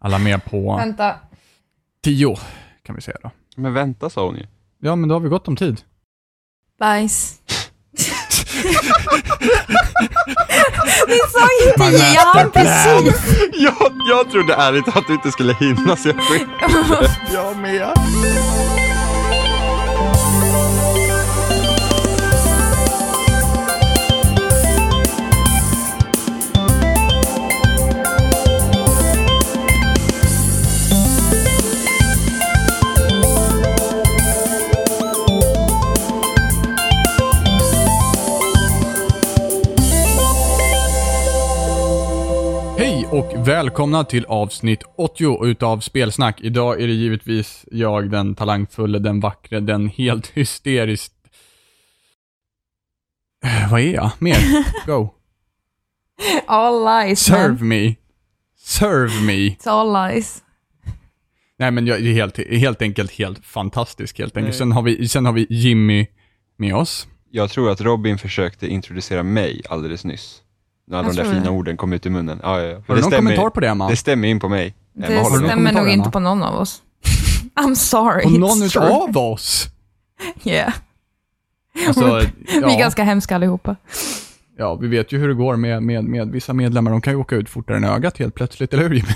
Alla med på Vänta. tio, kan vi säga då. Men vänta sa hon ju. Ja, men då har vi gott om tid. Bajs. Ni sa inte Man ja, jag plan. precis. Jag, jag trodde ärligt att du inte skulle hinna så jag skit. Jag med. Och välkomna till avsnitt 80 utav Spelsnack. Idag är det givetvis jag, den talangfulle, den vackre, den helt hysteriskt... Eh, Vad är jag? Mer? Go. All lies, man. Serve me. Serve me. It's all lies. Nej men jag är helt, helt enkelt helt fantastisk helt enkelt. Nej. Sen har, vi, sen har vi Jimmy med oss. Jag tror att Robin försökte introducera mig alldeles nyss. När Jag de där fina det. orden kom ut i munnen. Ja, ja, ja. Har det du någon stämmer- kommentar på det Emma? Det stämmer in på mig. Det Emma, stämmer kommentar, nog Emma? inte på någon av oss. I'm sorry. På någon true. utav oss. Yeah. Alltså, Vi är ja, ganska hemska allihopa. ja, vi vet ju hur det går med, med, med vissa medlemmar. De kan ju åka ut fortare än ögat helt plötsligt, eller hur Jimmy?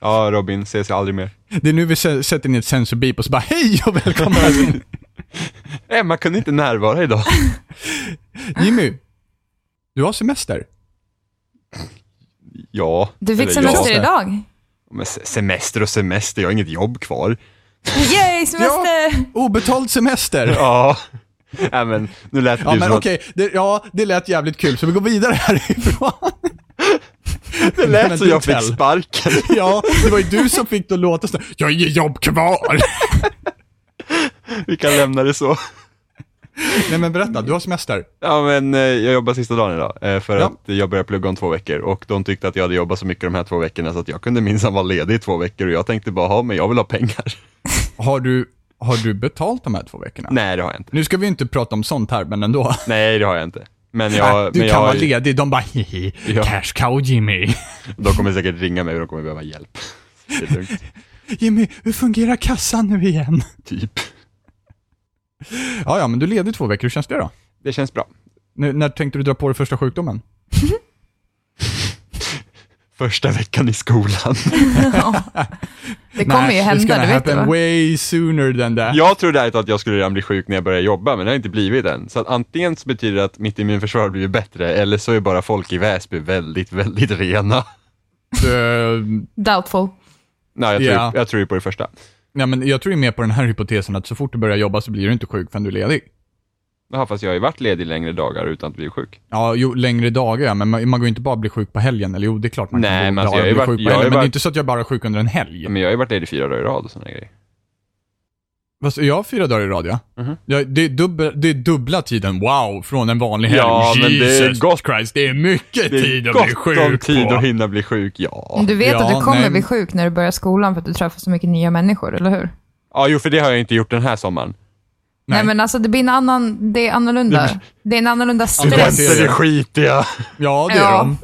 Ja, Robin, ses jag aldrig mer. Det är nu vi sä- sätter in ett sensorbeep och så bara hej och välkomna Emma kunde inte närvara idag. Jimmy, du har semester. Ja. Du fick semester ja. idag. Men se- semester och semester, jag har inget jobb kvar. Yay, semester! Obetald semester. Ja. Nej men, nu lät det Ja men okej, det, ja det lät jävligt kul så vi går vidare härifrån. att det lät Men som jag fick sparken. Ja, det var ju du som fick det att låta så. Jag har inget jobb kvar. Vi kan lämna det så. Nej men berätta, du har semester. Ja men eh, jag jobbar sista dagen idag, eh, för Ja. att jag börjar plugga om två veckor och de tyckte att jag hade jobbat så mycket de här två veckorna så att jag kunde minsann vara ledig i två veckor och jag tänkte bara, ha men jag vill ha pengar. Har du, har du betalt de här två veckorna? Nej det har jag inte. Nu ska vi inte prata om sånt här, men ändå. Nej det har jag inte. Men jag, du men kan jag, vara ledig, de bara hihi, Ja. cash cow Jimmy. de kommer säkert ringa mig och de kommer behöva hjälp. Det är lugnt, Jimmy, hur fungerar kassan nu igen? typ. Ja, ja, men du är ledig två veckor, hur känns det då? Det känns bra. N- när tänkte du dra på dig första sjukdomen? Första veckan i skolan. Det kommer ju hända, du vet det va? way sooner than that. Jag trodde ärligt att jag skulle redan bli sjuk när jag började jobba, men det har inte blivit än. Så att antingen så betyder det att mitt immunförsvar har blivit bättre, eller så är bara folk i Väsby väldigt, väldigt rena. Eh, Doubtful. Nej, jag tror, Ja. jag tror ju på det första. Nej, men jag tror ju mer på den här hypotesen att så fort du börjar jobba så blir du inte sjuk förrän du är ledig. Jaha, fast jag har ju varit ledig längre dagar utan att bli sjuk. Ja, jo, längre dagar ja, men man, man går ju inte bara att bli sjuk på helgen, eller jo, det är klart man Nej, kan men alltså, jag har ju varit- sjuk på helgen, ju men det är varit- inte så att jag bara är sjuk under en helg. Men jag har ju varit ledig fyra dagar i rad och sådana grejer. Fast jag har fyra dagar i rad, ja. Mhm. ja det, är dubbla, det är dubbla tiden, wow, från en vanlig helg. Ja, men det är Jesus gott. Christ, det är mycket Det tid är att bli gott sjuk om tid på. att hinna bli sjuk, ja. Du vet Ja, att du kommer nej. bli sjuk när du börjar skolan för att du träffar så mycket nya människor, eller hur? Ja, jo, för det har jag inte gjort den här sommaren. Nej, men alltså det blir en annan, det är annorlunda. Det är en annorlunda det är stress. det. är skitiga. Ja, det är Ja, de.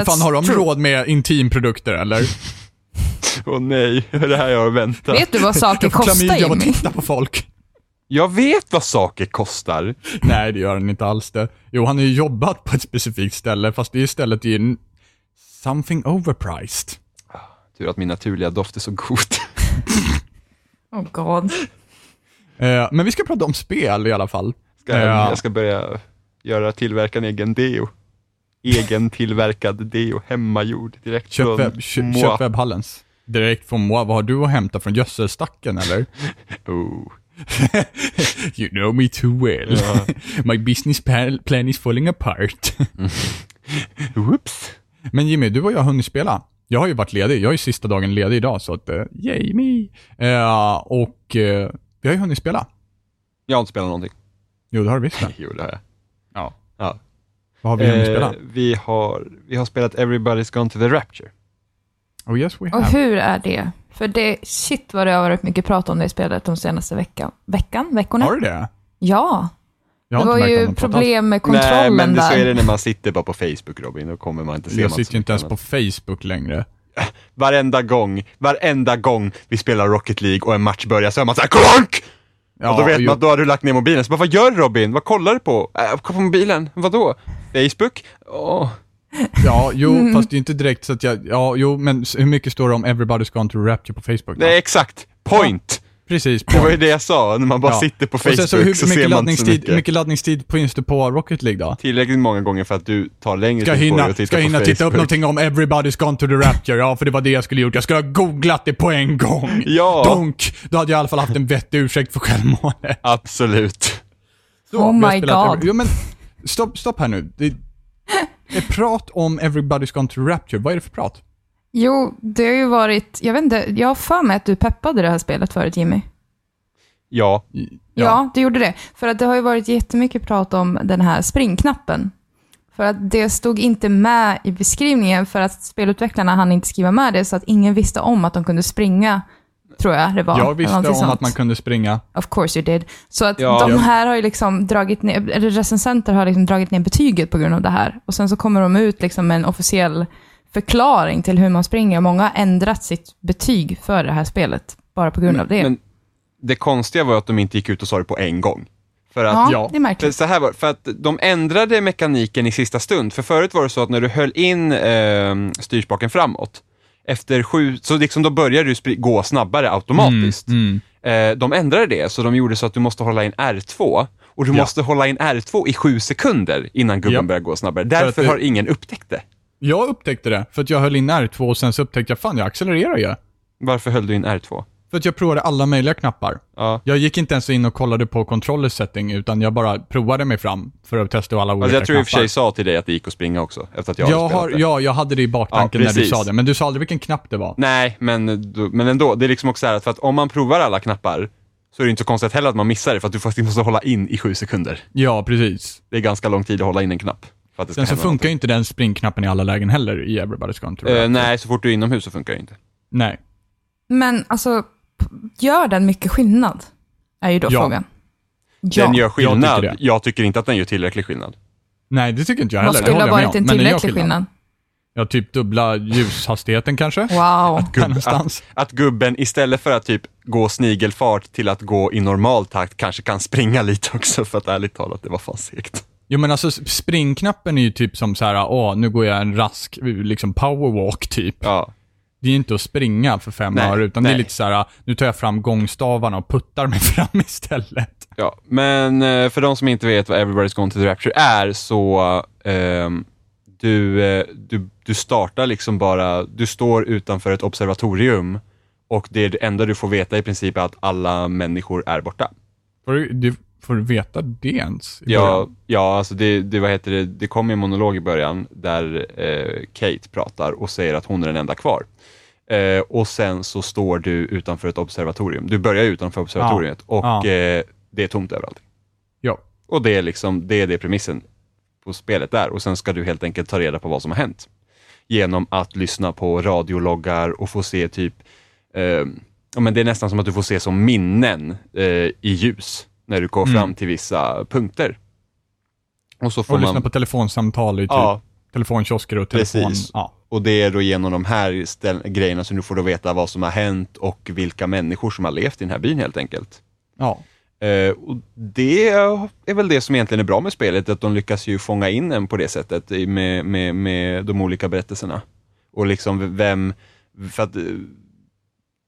that's Fan, har de true. råd med intimprodukter eller? Åh nej, det är det här jag har väntat. Vet du vad saker Jag kostar Jimmy? titta på folk. Jag vet vad saker kostar. Nej, det gör han inte alls det. Jo, han har ju jobbat på ett specifikt ställe, fast det istället är en something overpriced. Tur att min naturliga doft är så god. Oh god. Eh, men vi ska prata om spel i alla fall. Ska, Ja. Jag ska börja göra tillverka en egen deo. Egen tillverkad deo, hemmagjord, direkt Köp, från webb, kö, köp webbhallens. Direkt från moi. Vad har du att hämta från gödselstacken eller? Oh. you know me too well. Ja. My business plan is falling apart. Whoops. Men Jimmy, du och jag har hunnit spela. Jag har ju varit ledig. Jag är ju sista dagen ledig idag, så att, uh, yay me. Eh, och eh, vi har ju hunnit spela. Jag har inte spelat någonting. Jo, det har du visst det. Jo, det har jag. Ja. Ja. Vad har vi hunnit spela? Vi, har, vi har spelat Everybody's Gone to the Rapture. Oh yes we Och have. hur är det? För det, shit vad det har varit mycket prat om det spelet de senaste veckan. Veckan? Veckorna? Har du det? Ja. Jag Det har var ju problem med Nej, kontrollen men det, så är där. det när man sitter bara på Facebook Robin, då kommer man inte se Jag sitter ju inte ens på Facebook längre. varenda gång, varenda gång vi spelar Rocket League och en match börjar så är man såhär KLONK! Ja, och då vet man att då har du lagt ner mobilen. Så bara, vad gör du Robin? Vad kollar du på? Äh, på mobilen? Vadå? Facebook? Åh. Ja, jo, Mm. fast det är inte direkt så att jag, ja, jo, men hur mycket står det om Everybody's Gone to Rapture på Facebook? Det är exakt, point! Precis. Det var ju det jag sa, när man bara Ja. sitter på Och sen Facebook så så, hur ser mycket man inte så laddningstid, mycket. hur mycket laddningstid finns det på Rocket League då? Tillräckligt många gånger för att du tar längre Ska jag tid på dig hinna, att titta ska jag på hinna Facebook. titta upp någonting om Everybody's Gone to the Rapture? Ja, för det var det jag skulle gjort. Jag skulle ha googlat det på en gång. Ja. Donk! Då hade jag i alla fall haft en vettig ursäkt för självmålet. Absolut. Så, Oh vi har my God. Jo men, stopp, stopp här nu. Det är prat om Everybody's Gone to Rapture. Vad är det för prat? Jo, det har ju varit, jag vet inte, jag har för mig att du peppade det här spelet förut Jimmy. Ja, Ja. du gjorde det. För att det har ju varit jättemycket prat om den här springknappen. För att det stod inte med i beskrivningen för att spelutvecklarna hann inte skriva med det så att ingen visste om att de kunde springa, tror jag det var. Jag visste om sånt. att man kunde springa. Of course you did. Så att Ja. de här har ju liksom dragit ner, eller recensenter har liksom dragit ner betyget på grund av det här. Och sen så kommer de ut liksom med en officiell förklaring till hur man springer. Många har ändrat sitt betyg för det här spelet, bara på grund av det. men det konstiga var att de inte gick ut och sa det på en gång. För att ja, det är märkligt. så här var för att de ändrade mekaniken i sista stund. För förut var det så att när du höll in eh, styrspaken framåt, efter sju, så liksom då började du gå snabbare automatiskt. Mm, Eh, de ändrade det, så de gjorde så att du måste hålla in R2. Och du Ja. måste hålla in R2 i sju sekunder innan gubben Ja. börjar gå snabbare. Därför det- har ingen upptäckt det. Jag upptäckte det, för att jag höll in R2 och sen så upptäckte jag, fan jag accelererar ju. Varför höll du in R2? För att jag provade alla möjliga knappar. Ja. Jag gick inte ens in och kollade på controller setting, utan jag bara provade mig fram för att testa alla olika Alltså jag tror i och för knappar. sig sa till dig att det gick att springa också, efter att jag, jag hade spelat har, det. ja, jag hade det i baktanken Ja, när du sa det, men du sa aldrig vilken knapp det var. Nej, men, men ändå, det är liksom också så här att för att om man provar alla knappar så är det inte så konstigt heller att man missar det för att du faktiskt måste hålla in i sju sekunder. Ja, precis. Det är ganska lång tid att hålla in en knapp. För att det ska Sen så funkar ju inte den springknappen i alla lägen heller i Everybody's Gone. Eh, nej, så fort du är inomhus så funkar det inte. Nej. Men alltså, gör den mycket skillnad? Är ju då Ja. frågan. Ja. Den gör jag skillnad. tycker Jag tycker, inte att den gör tillräcklig skillnad. Nej, det tycker inte jag Vad heller. det skulle ha jag varit en tillräcklig skillnad? Ja, typ dubbla ljushastigheten kanske? Wow. Där någonstans. Att gubben istället för att typ gå snigelfart till att gå i normal takt kanske kan springa lite också för att ärligt talat, det var fan segt. Jo men alltså springknappen är ju typ som så här, åh, nu går jag en rask, liksom powerwalk typ. Ja. Det är ju inte att springa för fem Nej, öre, utan det är nej. lite så här, nu tar jag fram gångstavarna och puttar mig fram istället. Ja, men eh, för de som inte vet vad Everybody's Gone to the Rapture är så ehm, du, eh, du, du startar liksom bara, du står utanför ett observatorium och det, det enda du får veta i princip är att alla människor är borta. Du, du, får du veta det ens? Ja, början? ja alltså det, det, vad heter det, det kom en monolog i början där eh, Kate pratar och säger att hon är den enda kvar. Eh, och sen så står du utanför ett observatorium. Du börjar utanför observatoriet och Ja. eh, det är tomt överallt. Ja. Och det är liksom, det är det premissen på spelet där och sen ska du helt enkelt ta reda på vad som har hänt. Genom att lyssna på radiologgar och få se typ, eh, ja men det är nästan som att du får se som minnen eh, i ljus när du går Mm. fram till vissa punkter. Och så får Och lyssna man, på telefonsamtal i typ ja, telefonkiosker och telefon. Precis. Ja. och det är då genom de här grejerna som du får då veta vad som har hänt och vilka människor som har levt i den här byn helt enkelt. ja. Eh, och det är väl det som egentligen är bra med spelet, att de lyckas ju fånga in en på det sättet med, med, med de olika berättelserna. Och liksom vem, för att eh,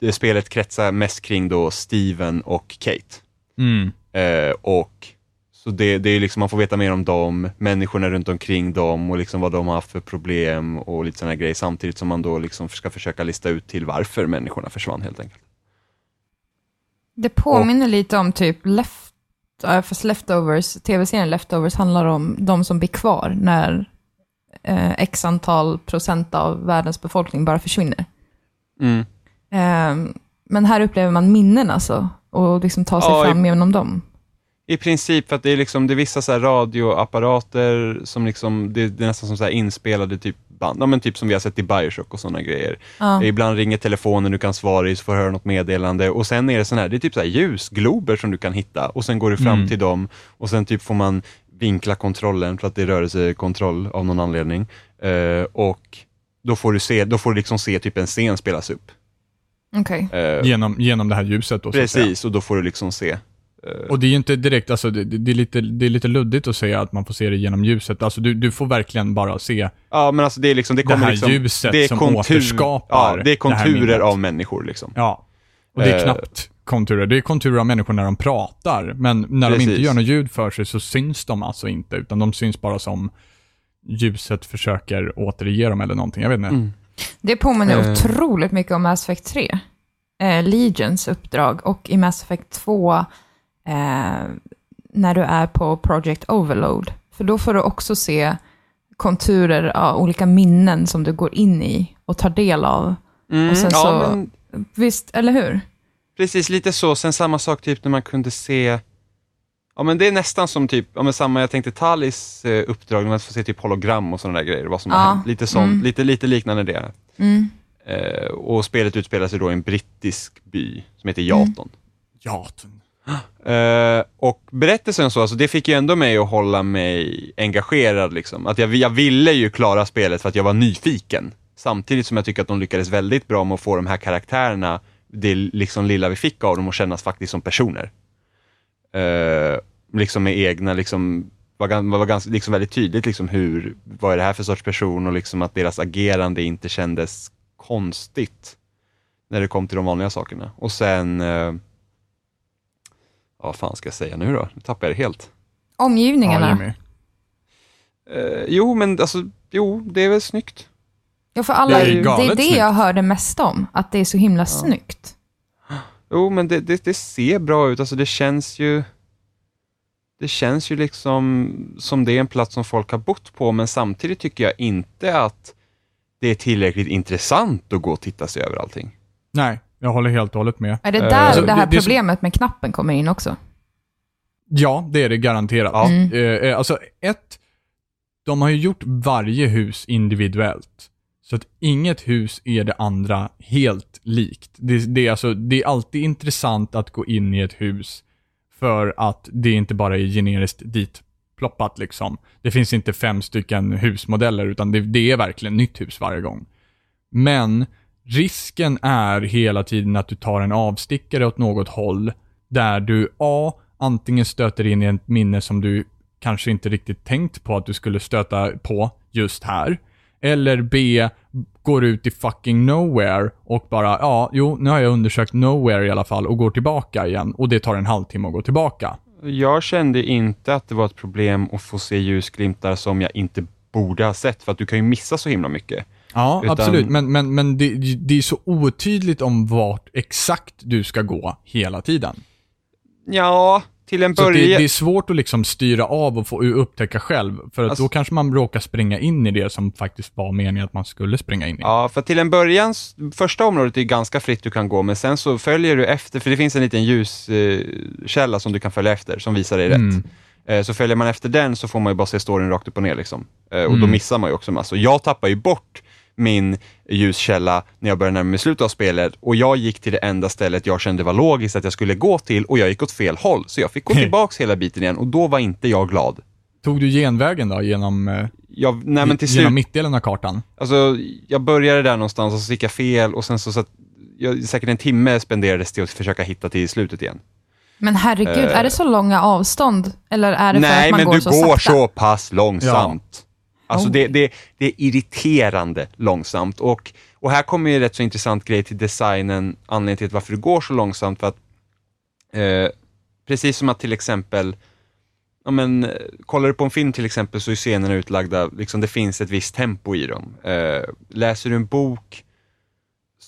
det spelet kretsar mest kring då Steven och Kate. Mm. Eh, och så det, det är liksom, man får veta mer om dem, människorna runt omkring dem och liksom vad de har haft för problem och lite sådana grejer samtidigt som man då liksom ska försöka lista ut till varför människorna försvann helt enkelt. Det påminner lite om typ Left, fast Leftovers, tv-serien Leftovers handlar om de som blir kvar när eh, x antal procent av världens befolkning bara försvinner. Mm. Eh, men här upplever man minnen alltså, och liksom tar sig Ja, i- fram genom dem. I princip för att det är liksom, det är vissa så här radioapparater som liksom, det, det är nästan som så här inspelade typ band, ja men typ som vi har sett i Bioshock och sådana grejer. Ja. Ibland ringer telefonen, du kan svara i så får du höra något meddelande och sen är det sån här, det är typ så här ljusglober som du kan hitta och sen går du fram Mm. till dem och sen typ får man vinkla kontrollen för att det är rörelsekontroll av någon anledning. Eh, och då får du, se, då får du liksom se typ en scen spelas upp. Okej. Eh, Genom, genom det här ljuset då, precis, och då får du liksom se. Och det är ju inte direkt, alltså det, det, det, är lite, det är lite luddigt att säga att man får se det genom ljuset. Alltså du, du får verkligen bara se Ja, men alltså det är liksom, det Det kommer här liksom, ljuset det är som kontur, återskapar Ja, det är det konturer minnet. av människor liksom. Ja. Och det är Eh. knappt konturer. Det är konturer av människor när de pratar. Men när de inte Precis. gör något ljud för sig så syns de alltså inte. Utan de syns bara som ljuset försöker återge dem eller någonting. Jag vet inte. Mm. Det påminner Eh. otroligt mycket om Mass Effect 3. Eh, Legions uppdrag och i Mass Effect 2 eh, när du är på Project Overload. För då får du också se konturer av olika minnen som du går in i och tar del av. Mm, Och sen ja, så- men Visst, eller hur? precis lite så. Sen samma sak typ när man kunde se Ja men det är nästan som typ, ja men samma, jag tänkte Talis eh, uppdrag, man får se typ hologram och sådana där grejer, vad som Ja, har hänt. Lite sånt, mm. lite, lite liknande det. Mm. Eh, och spelet utspelar sig då i en brittisk by som heter Jaton. Ja. Eh, och berättelsen så, alltså, det fick ju ändå mig att hålla mig engagerad. Liksom. Att jag, jag ville ju klara spelet för att jag var nyfiken. Samtidigt som jag tycker att de lyckades väldigt bra med att få de här karaktärerna, det liksom lilla vi fick av dem, att kännas faktiskt som personer. Eh, liksom med egna, liksom, var, var ganska, liksom väldigt tydligt liksom hur, vad är det här för sorts person och liksom att deras agerande inte kändes konstigt när det kom till de vanliga sakerna. Och sen, eh, ja, vad fan ska jag säga nu då? Nu tappar jag det helt. Omgivningarna. Ja, Ja. Eh, jo, men alltså, jo, det är väl snyggt. för alla, Det är det är det snyggt. jag hörde mest om, att det är så himla snyggt. Jo, men det, det, det ser bra ut. Alltså det känns ju... Det känns ju liksom som det är en plats som folk har bott på, men samtidigt tycker jag inte att det är tillräckligt intressant att gå och titta sig över allting. Nej, jag håller helt och hållet med. Är det där alltså, det här det- problemet med knappen kommer in också? Ja, det är det garanterat. Ja. Mm. Eh, alltså, ett, de har ju gjort varje hus individuellt. Så att inget hus är det andra helt likt. Det, det, är alltså, det är alltid intressant att gå in i ett hus för att det inte bara är generiskt ditploppat liksom. Det finns inte fem stycken husmodeller, utan det, det är verkligen nytt hus varje gång. Men risken är hela tiden att du tar en avstickare åt något håll där du A. Antingen stöter in i ett minne som du kanske inte riktigt tänkt på att du skulle stöta på just här. Eller B. Går ut i fucking nowhere och bara, ja, jo, nu har jag undersökt nowhere i alla fall och går tillbaka igen och det tar en halvtimme att gå tillbaka. Jag kände inte att det var ett problem att få se ljusglimtar som jag inte borde ha sett, för att du kan ju missa så himla mycket. Ja, Utan- absolut. Men, men, men det, det är så otydligt om vart exakt du ska gå hela tiden. Ja, till en början... det, det är svårt att liksom styra av och få upptäcka själv. För att Alltså- då kanske man råkar springa in i det som faktiskt var meningen att man skulle springa in i. Ja, för till en början, första området är ganska fritt du kan gå, men sen så följer du efter, för det finns en liten ljuskälla som du kan följa efter, som visar dig Mm. rätt. Eh, så följer man efter den så får man ju bara se storyn rakt upp och ner liksom. Eh, och då Mm. missar man ju också massor. Jag tappar ju bort min ljuskälla när jag började närma mig slutet av spelet och jag gick till det enda stället jag kände var logiskt att jag skulle gå till och jag gick åt fel håll. Så jag fick gå tillbaks hela biten igen och då var inte jag glad. Tog du genvägen då genom, eh, Jag, nej men till genom slut, mittdelen av kartan? Alltså, jag började där någonstans och så gick jag fel och sen så, så att jag, säkert en timme spenderades till att försöka hitta till slutet igen. Men herregud, Eh. är det så långa avstånd? Eller är det för Nej, att man men går du så går sakta? så pass långsamt. Alltså Oh. det, det, det är irriterande långsamt och, och här kommer ju rätt så intressant grej till designen, anledningen till varför det går så långsamt för att eh, precis som att till exempel Ja, men, kollar du på en film till exempel så är scenerna utlagda, liksom, det finns ett visst tempo i dem. Eh, läser du en bok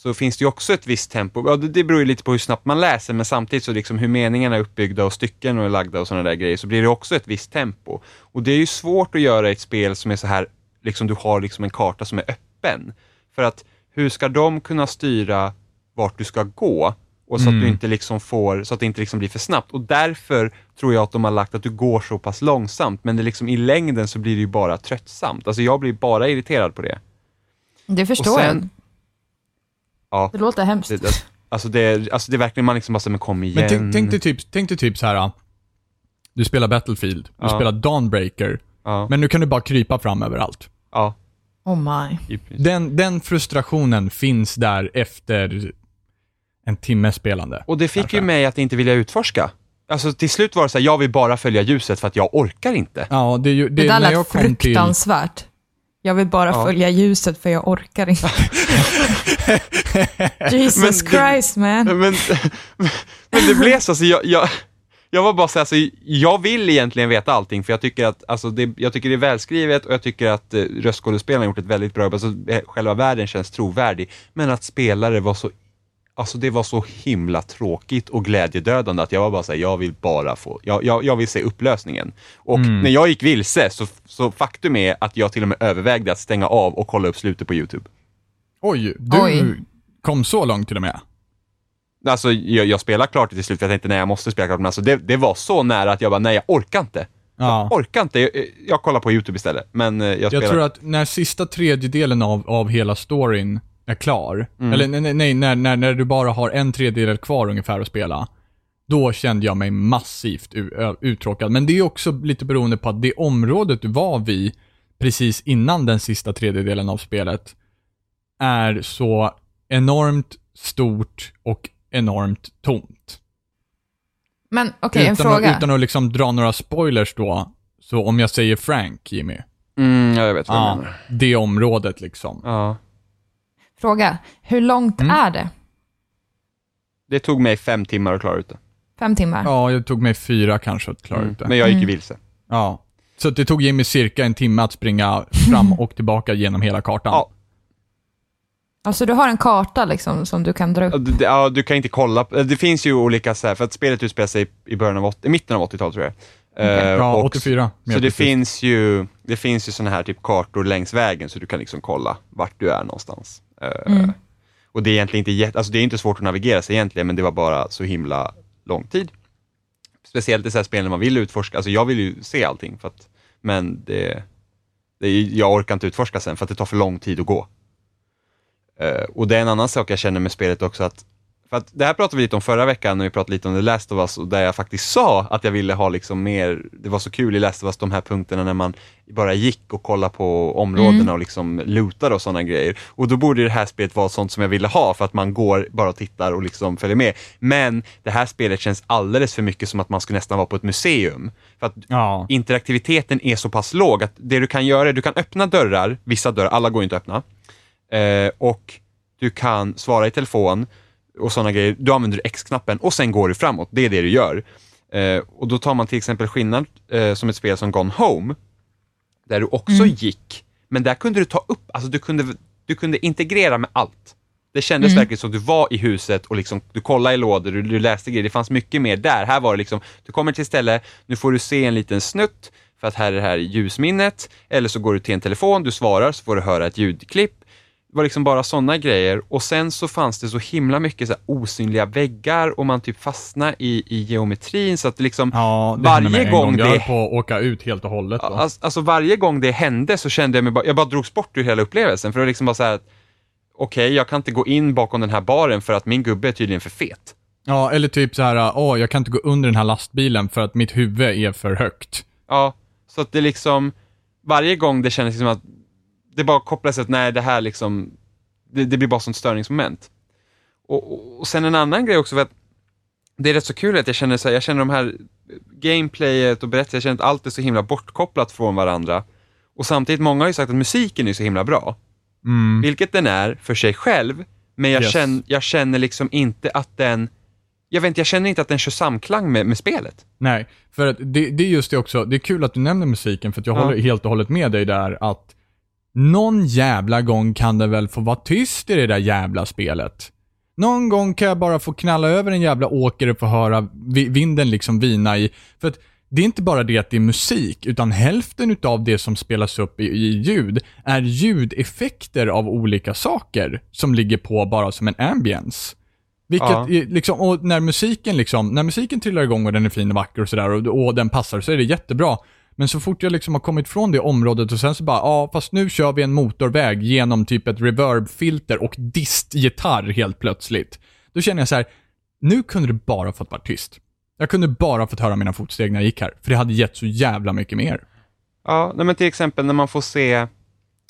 så finns det ju också ett visst tempo. Ja, det, det beror ju lite på hur snabbt man läser, men samtidigt så liksom hur meningarna är uppbyggda och stycken och är lagda och sådana där grejer, så blir det också ett visst tempo. Och det är ju svårt att göra i ett spel som är så här, liksom du har liksom en karta som är öppen. För att hur ska de kunna styra vart du ska gå? Och så att Mm. du inte liksom får, så att det inte liksom blir för snabbt. Och därför tror jag att de har lagt att du går så pass långsamt, men det liksom, i längden så blir det ju bara tröttsamt. Alltså jag blir bara irriterad på det. Det förstår Och sen- jag. Ja, Det låter hemskt. det, det, alltså, det, är- alltså det är verkligen, man liksom bara, men kom igen. Men tänk, tänk, dig typ, tänk dig typ så här. Du spelar Battlefield, du Ja. spelar Dawnbreaker, ja, men nu kan du bara krypa fram överallt. ja. Oh my. Den, den frustrationen finns där efter en timmes spelande. Och det fick Kanske. ju mig att inte vilja utforska. Alltså till slut var det så här, jag vill bara följa ljuset för att jag orkar inte. Ja, det, Det, det, där när jag lät kom till... Jag vill bara Ja. följa ljuset för jag orkar inte. Jesus Men det- Christ man. Men, men det blev så, alltså, jag, jag, jag var bara så här, alltså, jag vill egentligen veta allting för jag tycker att alltså, det, jag tycker det är välskrivet och jag tycker att eh, röstskådespelarna gjort ett väldigt bra jobb. Alltså, eh, själva världen känns trovärdig, men att spelare var så Alltså det var så himla tråkigt och glädjedödande att jag var bara såhär, jag vill bara få, jag, jag, jag vill se upplösningen. Och när jag gick vilse så, så faktum är att jag till och med övervägde att stänga av och kolla upp slutet på YouTube. Oj, du Oj. kom så långt till och med. Alltså jag, jag spelade klart det till slut, för jag tänkte nej jag måste spela klart, men alltså det, det var så nära att jag bara nej jag orkar inte. Ja. Jag orkar inte, jag, jag kollar på YouTube istället. Men eh, jag, Jag tror att när sista tredjedelen av, av hela storyn är klar, Mm. eller nej, nej när, när, när du bara har en tredjedel kvar ungefär att spela, då kände jag mig massivt uttråkad. Men det är också lite beroende på att det området du var vid precis innan den sista tredjedelen av spelet är så enormt stort och enormt tomt. Men okej, en utan, fråga. att, utan att liksom dra några spoilers då, så om jag säger Frank, Jimmy, Mm, ja, jag vet vad du ja, menar. det området liksom. Ja. Fråga. Hur långt Mm. är det? Det tog mig fem timmar att klara ut det. Fem timmar? Ja, det tog mig fyra kanske att klara Mm. ut det. Men jag gick ju Mm. vilse. Ja. Så att det tog Jimmy cirka en timme att springa fram och tillbaka genom hela kartan. Ja. Alltså du har en karta liksom som du kan dra upp? Ja, du- Ja, du kan inte kolla, på- det finns ju olika så här, för att spelet utspelar sig i början av, åt- i mitten av 80-talet tror jag. Eh, Ja, och- 84. mer Så det precis. finns ju, det finns ju sådana här typ kartor längs vägen så du kan liksom kolla vart du är någonstans. Eh, Mm. Och det är egentligen inte, alltså det är inte svårt att navigera sig egentligen, men det var bara så himla lång tid. Speciellt i så här spel när man vill utforska, alltså jag vill ju se allting, för att, men det, det jag orkar inte utforska sen för att det tar för lång tid att gå. Eh, och det är en annan sak jag känner med spelet också, att för att det här pratade vi lite om förra veckan när vi pratade lite om The Last of Us och där jag faktiskt sa att jag ville ha liksom mer, det var så kul i Last of Us de här punkterna när man bara gick och kollade på områdena Mm. och liksom lootade och sådana grejer. Och då borde det här spelet vara sånt som jag ville ha för att man går bara och tittar och liksom följer med. Men det här spelet känns alldeles för mycket som att man skulle nästan vara på ett museum. För att Ja. interaktiviteten är så pass låg att det du kan göra är du kan öppna dörrar, vissa dörrar, alla går inte att öppna. Eh, och du kan svara i telefon och sådana grejer. Du använder X-knappen och sen går du framåt. Det är det du gör. Eh, och då tar man till exempel skillnad eh, som ett spel som Gone Home, där du också gick, men där kunde du ta upp, alltså du kunde, du kunde integrera med allt. Det kändes verkligen som att du var i huset och liksom, du kollade i lådor, du, du läste grejer, det fanns mycket mer där. Här var det liksom, du kommer till ett ställe, nu får du se en liten snutt, för att här är det här ljusminnet, eller så går du till en telefon, du svarar, så får du höra ett ljudklipp. Var liksom bara sådana grejer och sen så fanns det så himla mycket så osynliga väggar och man typ fastnade i, i geometrin så att liksom Ja, varje gång gång. Jag det höll på att åka ut helt och hållet. Då. Alltså, alltså varje gång det hände så kände jag mig bara, jag bara drogs bort ur hela upplevelsen för det var liksom bara så här att okej, jag kan inte gå in bakom den här baren för att min gubbe är tydligen för fet. Ja, eller typ så här, åh, jag kan inte gå under den här lastbilen för att mitt huvud är för högt. Ja, så att det liksom, varje gång det kändes som att det bara kopplades till att nej, det här liksom, det, det blir bara sånt störningsmoment. Och, och, och sen en annan grej också, för att det är rätt så kul att jag känner så här, jag känner de här gameplayet och berättelser, jag känner att allt är så himla bortkopplat från varandra. Och samtidigt, många har ju sagt att musiken är så himla bra. Mm. Vilket den är för sig själv, men jag, Yes. känner, jag känner liksom inte att den, jag vet inte, jag känner inte att den kör samklang med, med spelet. Nej, för att det, det är just det också, det är kul att du nämner musiken för att jag Ja. håller helt och hållet med dig där att någon jävla gång kan det väl få vara tyst i det där jävla spelet. Någon gång kan jag bara få knalla över en jävla åker och få höra vi- vinden liksom vina i, för att det är inte bara det att det är musik, utan hälften utav det som spelas upp i, i ljud är ljudeffekter av olika saker som ligger på bara som en ambience. Vilket, Ja. är liksom, och när musiken liksom, när musiken trillar igång och den är fin och vacker och sådär och, och den passar så är det jättebra. Men så fort jag liksom har kommit från det området och sen så bara, ja fast nu kör vi en motorväg genom typ ett reverb-filter och distgitarr helt plötsligt. Då känner jag så här, nu kunde det bara fått vara tyst. Jag kunde bara fått höra mina fotsteg när jag gick här, för det hade gett så jävla mycket mer. Ja, men till exempel när man får se,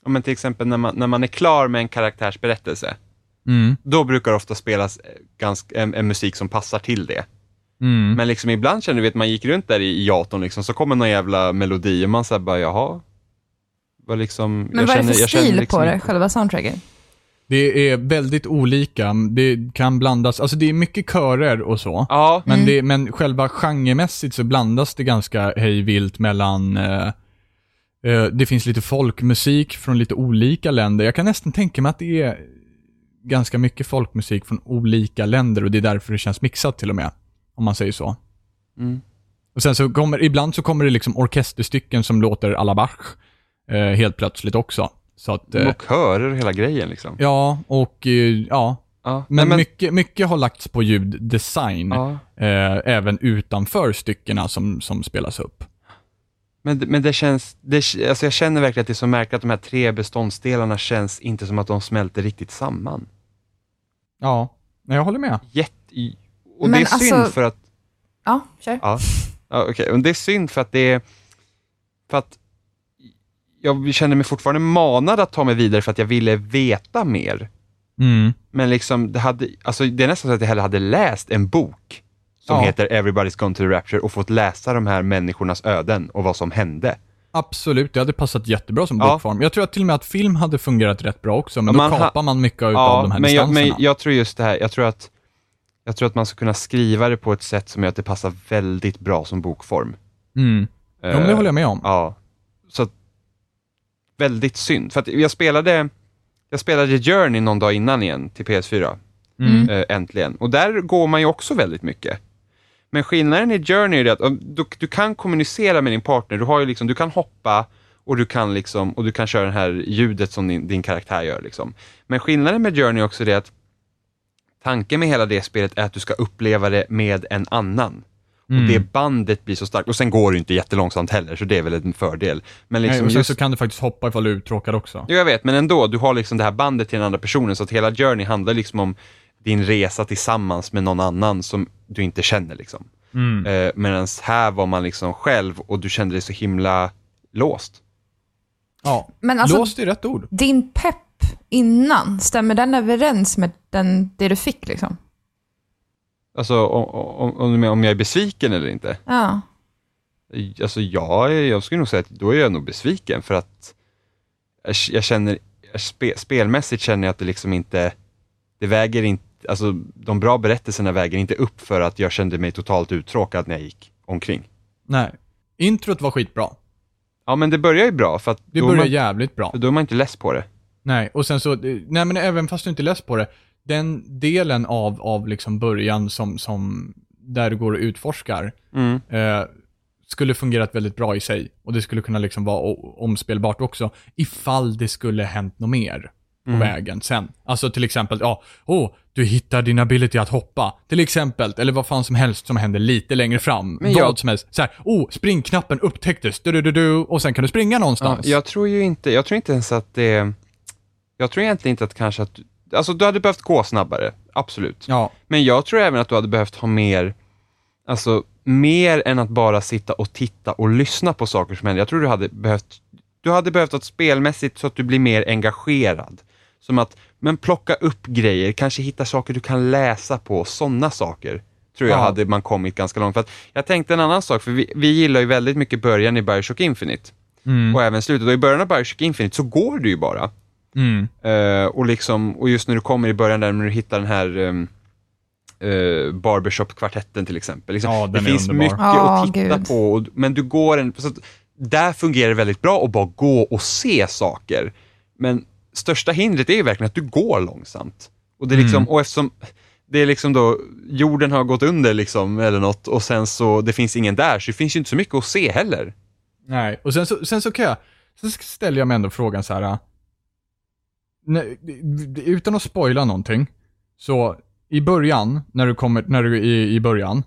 men till exempel när man, när man är klar med en karaktärs berättelse, Mm. då brukar det ofta spelas eh, ganska, en, en musik som passar till det. Mm. Men liksom ibland känner du att man gick runt där i, i Jaton liksom, så kommer någon jävla melodi och man säger bara jaha. Vad liksom, Men jag vad är känner- det för jag känner stil liksom på det, inte- själva soundtracken? Det är väldigt olika. Det kan blandas, alltså det är mycket körer och så. Ja, Men, Mm. det, men själva genremässigt så blandas det ganska hejvilt mellan eh, eh, det finns lite folkmusik från lite olika länder. Jag kan nästan tänka mig att det är ganska mycket folkmusik från olika länder och det är därför det känns mixat till och med. Om man säger så. Mm. Och sen så kommer, ibland så kommer det liksom orkesterstycken som låter à la Bach eh, helt plötsligt också. Så att, eh, och körer och hela grejen liksom. ja, och eh, ja. Ja. Men, Nej, Mycket, mycket har lagts på ljuddesign, ja. eh, även utanför styckena som, som spelas upp. Men, men det känns, det, alltså jag känner verkligen att det är så märkligt att de här tre beståndsdelarna känns inte som att de smälter riktigt samman. Ja, men jag håller med. Jätte, och Men det är synd alltså- för att Ja, kör. Ja, ja okej. Och Det är synd för att det är... För att jag känner mig fortfarande manad att ta mig vidare för att jag ville veta mer. Mm. Men liksom, det, hade, alltså det är nästan så att jag hellre hade läst en bok som Ja. heter Everybody's Gone to the Rapture och fått läsa de här människornas öden och vad som hände. Absolut, det hade passat jättebra som Ja. bokform. Jag tror att till och med att film hade fungerat rätt bra också, men då Man ha- kapar man mycket av de här men, jag, distanserna. men jag tror just det här, jag tror att jag tror att man ska kunna skriva det på ett sätt som gör att det passar väldigt bra som bokform. mm. Ja, men det Eh, håller jag med om. Ja. Så att, väldigt synd. För jag spelade, jag spelade Journey någon dag innan igen till PS4. Mm. eh, äntligen. Och där går man ju också väldigt mycket. Men skillnaden i Journey är att du, du kan kommunicera med din partner, du, har ju liksom, du kan hoppa och du kan, liksom, och du kan köra det här ljudet som din, din karaktär gör. Liksom. Men skillnaden med Journey är också det att tanken med hela det spelet är att du ska uppleva det med en annan. Mm. Och det bandet blir så starkt. Och sen går det ju inte jättelångsamt heller, så det är väl en fördel. Men Nej, liksom och sen just, så kan du faktiskt hoppa ifall du är uttråkad också. Jo, jag vet, men ändå, du har liksom det här bandet till den andra personen, så att hela Journey handlar liksom om din resa tillsammans med någon annan som du inte känner. Liksom. Mm. Eh, Medan här var man liksom själv och du kände dig så himla låst. Ja. Men alltså, Låst är rätt ord. din pepp innan, stämmer den överens med den, det du fick liksom? Alltså om, om, om, jag är besviken eller inte? Ja. Alltså jag, är- jag skulle nog säga att då är jag nog besviken för att jag, känner, spe, spelmässigt känner jag att det liksom inte, det väger inte, alltså de bra berättelserna väger inte upp för att jag kände mig totalt uttråkad när jag gick omkring. Nej. Introt var skitbra. Ja men det börjar ju bra för att Det börjar man, jävligt bra. då är man inte less på det. Nej, och sen så, nej men även fast du inte less på det, den delen av, av liksom början som, som, där du går och utforskar, Mm. eh, skulle fungerat väldigt bra i sig. Och det skulle kunna liksom vara omspelbart också, ifall det skulle hänt något mer på Mm. vägen sen. Alltså till exempel, ja, åh, du hittar din ability att hoppa. Till exempel, eller vad fan som helst som händer lite längre fram. Men vad jag- som helst. Så här, oh, springknappen upptäcktes, du, du, du, du, och sen kan du springa Ja, någonstans. jag tror ju inte, jag tror inte ens att det, jag tror egentligen inte att kanske att, alltså du hade behövt gå snabbare, absolut. ja. Men jag tror även att du hade behövt ha mer, alltså mer än att bara sitta och titta och lyssna på saker som händer. Jag tror du hade behövt, du hade behövt att spelmässigt så att du blir mer engagerad. Som att, men plocka upp grejer, kanske hitta saker du kan läsa på, sådana saker. Tror jag Ja. hade man kommit ganska långt. För att jag tänkte en annan sak, för vi, vi gillar ju väldigt mycket början i Bioshock Infinite. Mm. Och även slutet. Och i början av Bioshock Infinite så går du ju bara. Mm. Eh, och, liksom, och just när du kommer i början där när du hittar den här um, Barbershop-kvartetten till exempel. Liksom, Ja, det finns underbar. mycket Ja, att titta gud. på, och, men du går en... Så att, där fungerar det väldigt bra att bara gå och se saker. Men största hindret är ju verkligen att du går långsamt. Och, det är liksom, Mm. och eftersom det är liksom då, jorden har gått under liksom, eller något, och sen så, det finns ingen där, så det finns ju inte så mycket att se heller. Nej, och sen så, sen så kan jag, sen ställer jag mig ändå frågan så här. Utan att spoila någonting, så i början, när du kommer, när du är i, i början,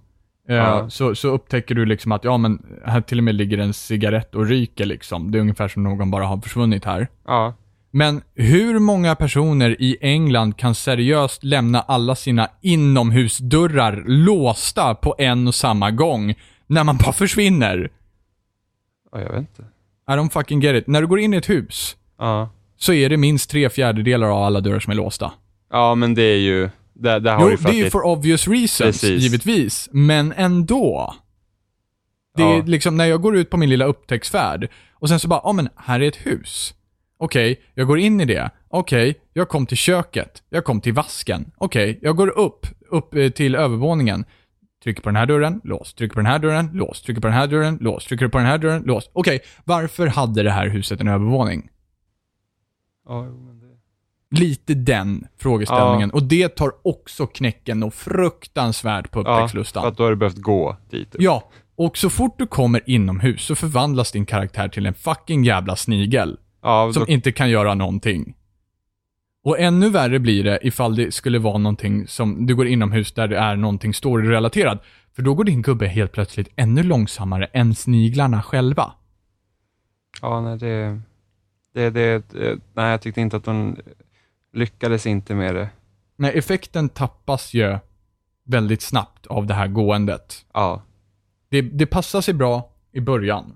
eh, Ja. så, så upptäcker du liksom att, ja men, här till och med ligger en cigarett och ryker liksom. Det är ungefär som någon bara har försvunnit här. Ja. Men hur många personer i England kan seriöst lämna alla sina inomhusdörrar låsta på en och samma gång, när man bara försvinner? ja, jag vet inte. I don't fucking get it. När du går in i ett hus, Ja. Så är det minst tre fjärdedelar av alla dörrar som är låsta. Ja, men det är ju... Där, där har Jo, det är ju for obvious reasons, Precis. givetvis. Men ändå. Det är Ja. liksom när jag går ut på min lilla upptäcktsfärd och sen så bara, ja men här är ett hus. Okej, jag går in i det. Okej, jag kom till köket. Jag kom till vasken. Okej, jag går upp, upp eh, till övervåningen. Trycker på den här dörren, lås. Trycker på den här dörren, lås. Trycker på den här dörren, lås. Trycker på den här dörren, lås. Okej, varför hade det här huset en övervåning? Ja, jo, men det... Lite den frågeställningen. Och det tar också knäcken och fruktansvärt på Ja, upptäcktslustan. för att då har du behövt gå dit. Ja, och så fort du kommer inomhus så förvandlas din karaktär till en fucking jävla snigel. Ja, Som då, inte kan göra någonting. Och ännu värre blir det ifall det skulle vara någonting som, du går inomhus där det är någonting story-relaterat. För då går din gubbe helt plötsligt ännu långsammare än sniglarna själva. ja nej, det, det, det, det... Nej, jag tyckte inte att de lyckades inte med det. Nej, effekten tappas ju väldigt snabbt av det här gåendet. Ja, Det, det passar sig bra i början.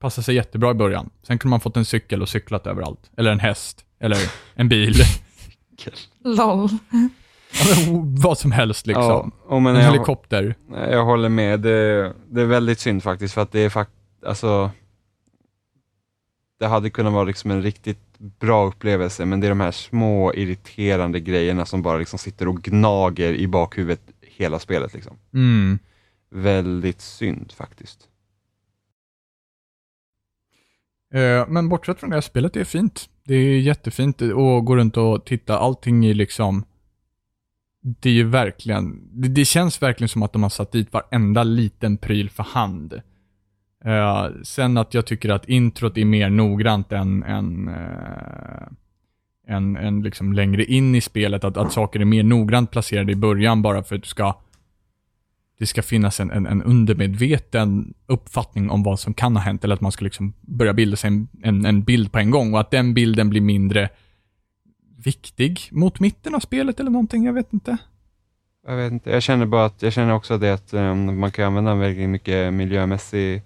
Passar sig jättebra i början. Sen kunde man fått en cykel och cyklat överallt. Eller en häst. Eller en bil. LOL. Ja, vad som helst liksom. ja och men en jag, helikopter. jag håller med. Det, det är väldigt synd faktiskt, för att det är fakt... Alltså... Det hade kunnat vara liksom en riktigt bra upplevelse, men det är de här små irriterande grejerna som bara liksom sitter och gnager i bakhuvudet hela spelet. Liksom. Mm. Väldigt synd faktiskt. Eh, Men bortsett från det här spelet, är fint. Det är jättefint att gå runt och titta. Allting är liksom... Det är ju verkligen... Det, det känns verkligen som att de har satt dit varenda liten pryl för hand. Eh, sen att jag tycker att introt är mer noggrant än, än, eh, än, än liksom längre in i spelet. Att, att saker är mer noggrant placerade i början bara för att du ska det ska finnas en, en, en undermedveten uppfattning om vad som kan ha hänt, eller att man ska liksom börja bilda sig en, en, en bild på en gång, och att den bilden blir mindre viktig mot mitten av spelet eller någonting, jag vet inte. Jag vet inte, jag känner bara att, jag känner också det att um, man kan använda väldigt mycket miljömässig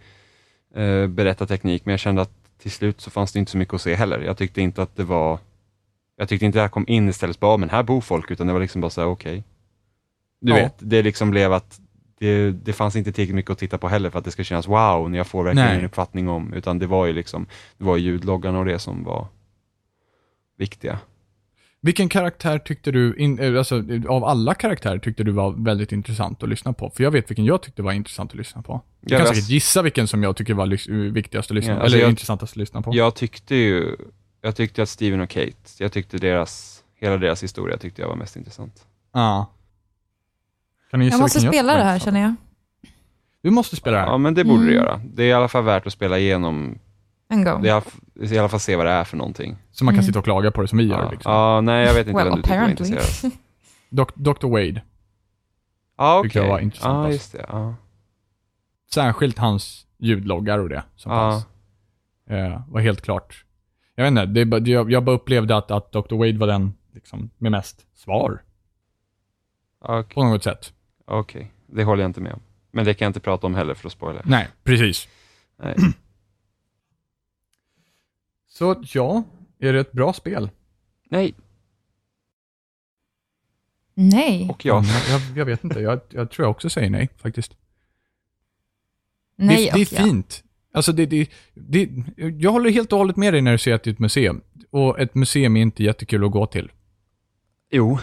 uh, berättarteknik, men jag kände att till slut så fanns det inte så mycket att se heller. Jag tyckte inte att det var, jag tyckte inte det här kom in istället för "Ah, men här bor folk, utan det var liksom bara så här, okej. Du Ja. vet, det liksom blev att det, det fanns inte tillräckligt mycket att titta på heller för att det ska kännas wow, när jag får verkligen Nej. en uppfattning om, utan det var ju liksom, det var ljudloggarna och det som var viktiga. Vilken karaktär tyckte du, in, eh, alltså av alla karaktärer tyckte du var väldigt intressant att lyssna på? För jag vet vilken jag tyckte var intressant att lyssna på. Du kan säkert gissa vilken som jag tycker var lys- viktigast att lyssna Ja, på, alltså eller jag- intressantast att lyssna på. Jag tyckte ju, jag tyckte att Steven och Kate, jag tyckte deras, hela deras historia tyckte jag var mest intressant. Ja. Kan ni gissa Jag måste spela tycker det här känner jag. Du måste spela det här. Ja, men det borde du Mm. göra. Det är i alla fall värt att spela igenom, En gång. det är i alla fall- i alla fall se vad det är för någonting. Så man kan Mm. sitta och klaga på det som vi gör. Ja, Liksom. ja nej jag vet inte Well, vem du tycker apparently. intresserad. Dok- Dr. Wade. Ja, Tycker jag okej. var intressant, Ja, just det. Ja. Särskilt hans ljudloggar och det som Ja. fanns. Eh, var helt klart. Jag vet inte, det är det- jag, jag bara upplevde att, att Dr. Wade var den liksom, med mest svar. Okej, På något sätt. okej. det håller jag inte med om. Men det kan jag inte prata om heller för att spoila. Nej, precis. Nej. Så ja, är det ett bra spel? Nej, Nej. och jag. jag, jag, jag vet inte, jag, jag tror jag också säger nej faktiskt. Nej det, det är fint. Alltså det, det, det, jag håller helt och hållet med dig när du säger att det är ett museum. Och ett museum är inte jättekul att gå till. Jo.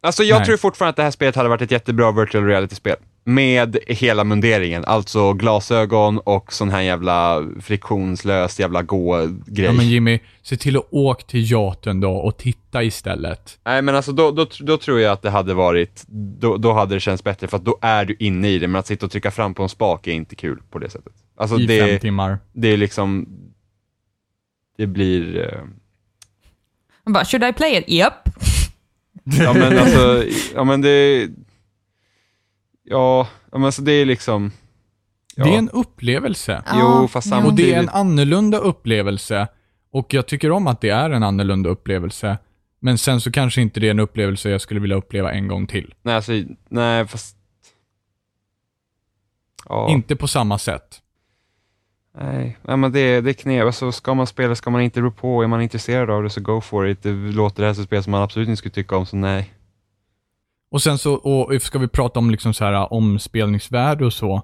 Alltså jag Nej. tror fortfarande att det här spelet hade varit ett jättebra virtual reality-spel. Med hela munderingen, alltså glasögon och sån här jävla friktionslös jävla gå-grej. Ja men Jimmy, se till att åka till yachten då och titta istället. Nej men alltså då, då, då tror jag att det hade varit, då, då hade det känts bättre för att då är du inne i det, men att sitta och trycka fram på en spak är inte kul på det sättet. Alltså I fem det, timmar. det är liksom, det blir, Man bara, should I play it? Yep. ja men alltså, ja men det, ja, men alltså det är liksom, ja. Det är en upplevelse. Jo, fast ja. Och det är en Samtidigt- annorlunda upplevelse. Och jag tycker om att det är en annorlunda upplevelse. Men sen så kanske inte det är en upplevelse jag skulle vilja uppleva en gång till. nej alltså, nej fast, ja. Inte på samma sätt. Nej, men det, det är knep. Alltså, ska man spela ska man inte rå på. Är man intresserad av det så go for it. Det låter det här som spel som man absolut inte skulle tycka om, så nej. Och sen så, och ska vi prata om liksom så här omspelningsvärde och så.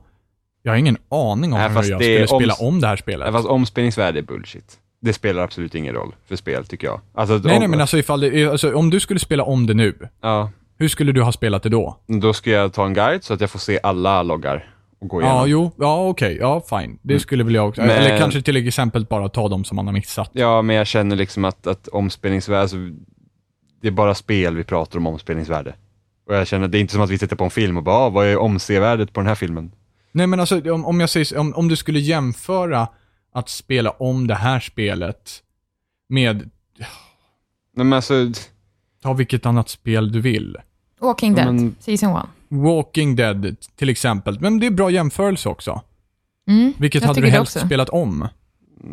Jag har ingen aning om Nej, hur jag skulle spela om det här spelet. Fast omspelningsvärde är bullshit. Det spelar absolut ingen roll för spel, tycker jag. Alltså, nej, om, nej, men alltså ifall det, alltså, om du skulle spela om det nu, Ja, hur skulle du ha spelat det då? då ska jag ta en guide så att jag får se alla loggar och gå igenom. Ja, jo, ja okej, ja fine. Det skulle väl jag också. Men- Eller kanske till exempel bara ta de som man har missat. Ja, men jag känner liksom att, att omspelningsvärde, alltså, det är bara spel vi pratar om omspelningsvärde. Och jag känner, det är inte som att vi tittar på en film och bara, ah, vad är omsevärdet på den här filmen? Nej men alltså om, om jag säger, om, om du skulle jämföra att spela om det här spelet med, Nej, men alltså, ta vilket annat spel du vill. Walking Dead, men- Season 1. Walking Dead till exempel. Men det är bra jämförelse också. Mm, Vilket hade du helst också. spelat om?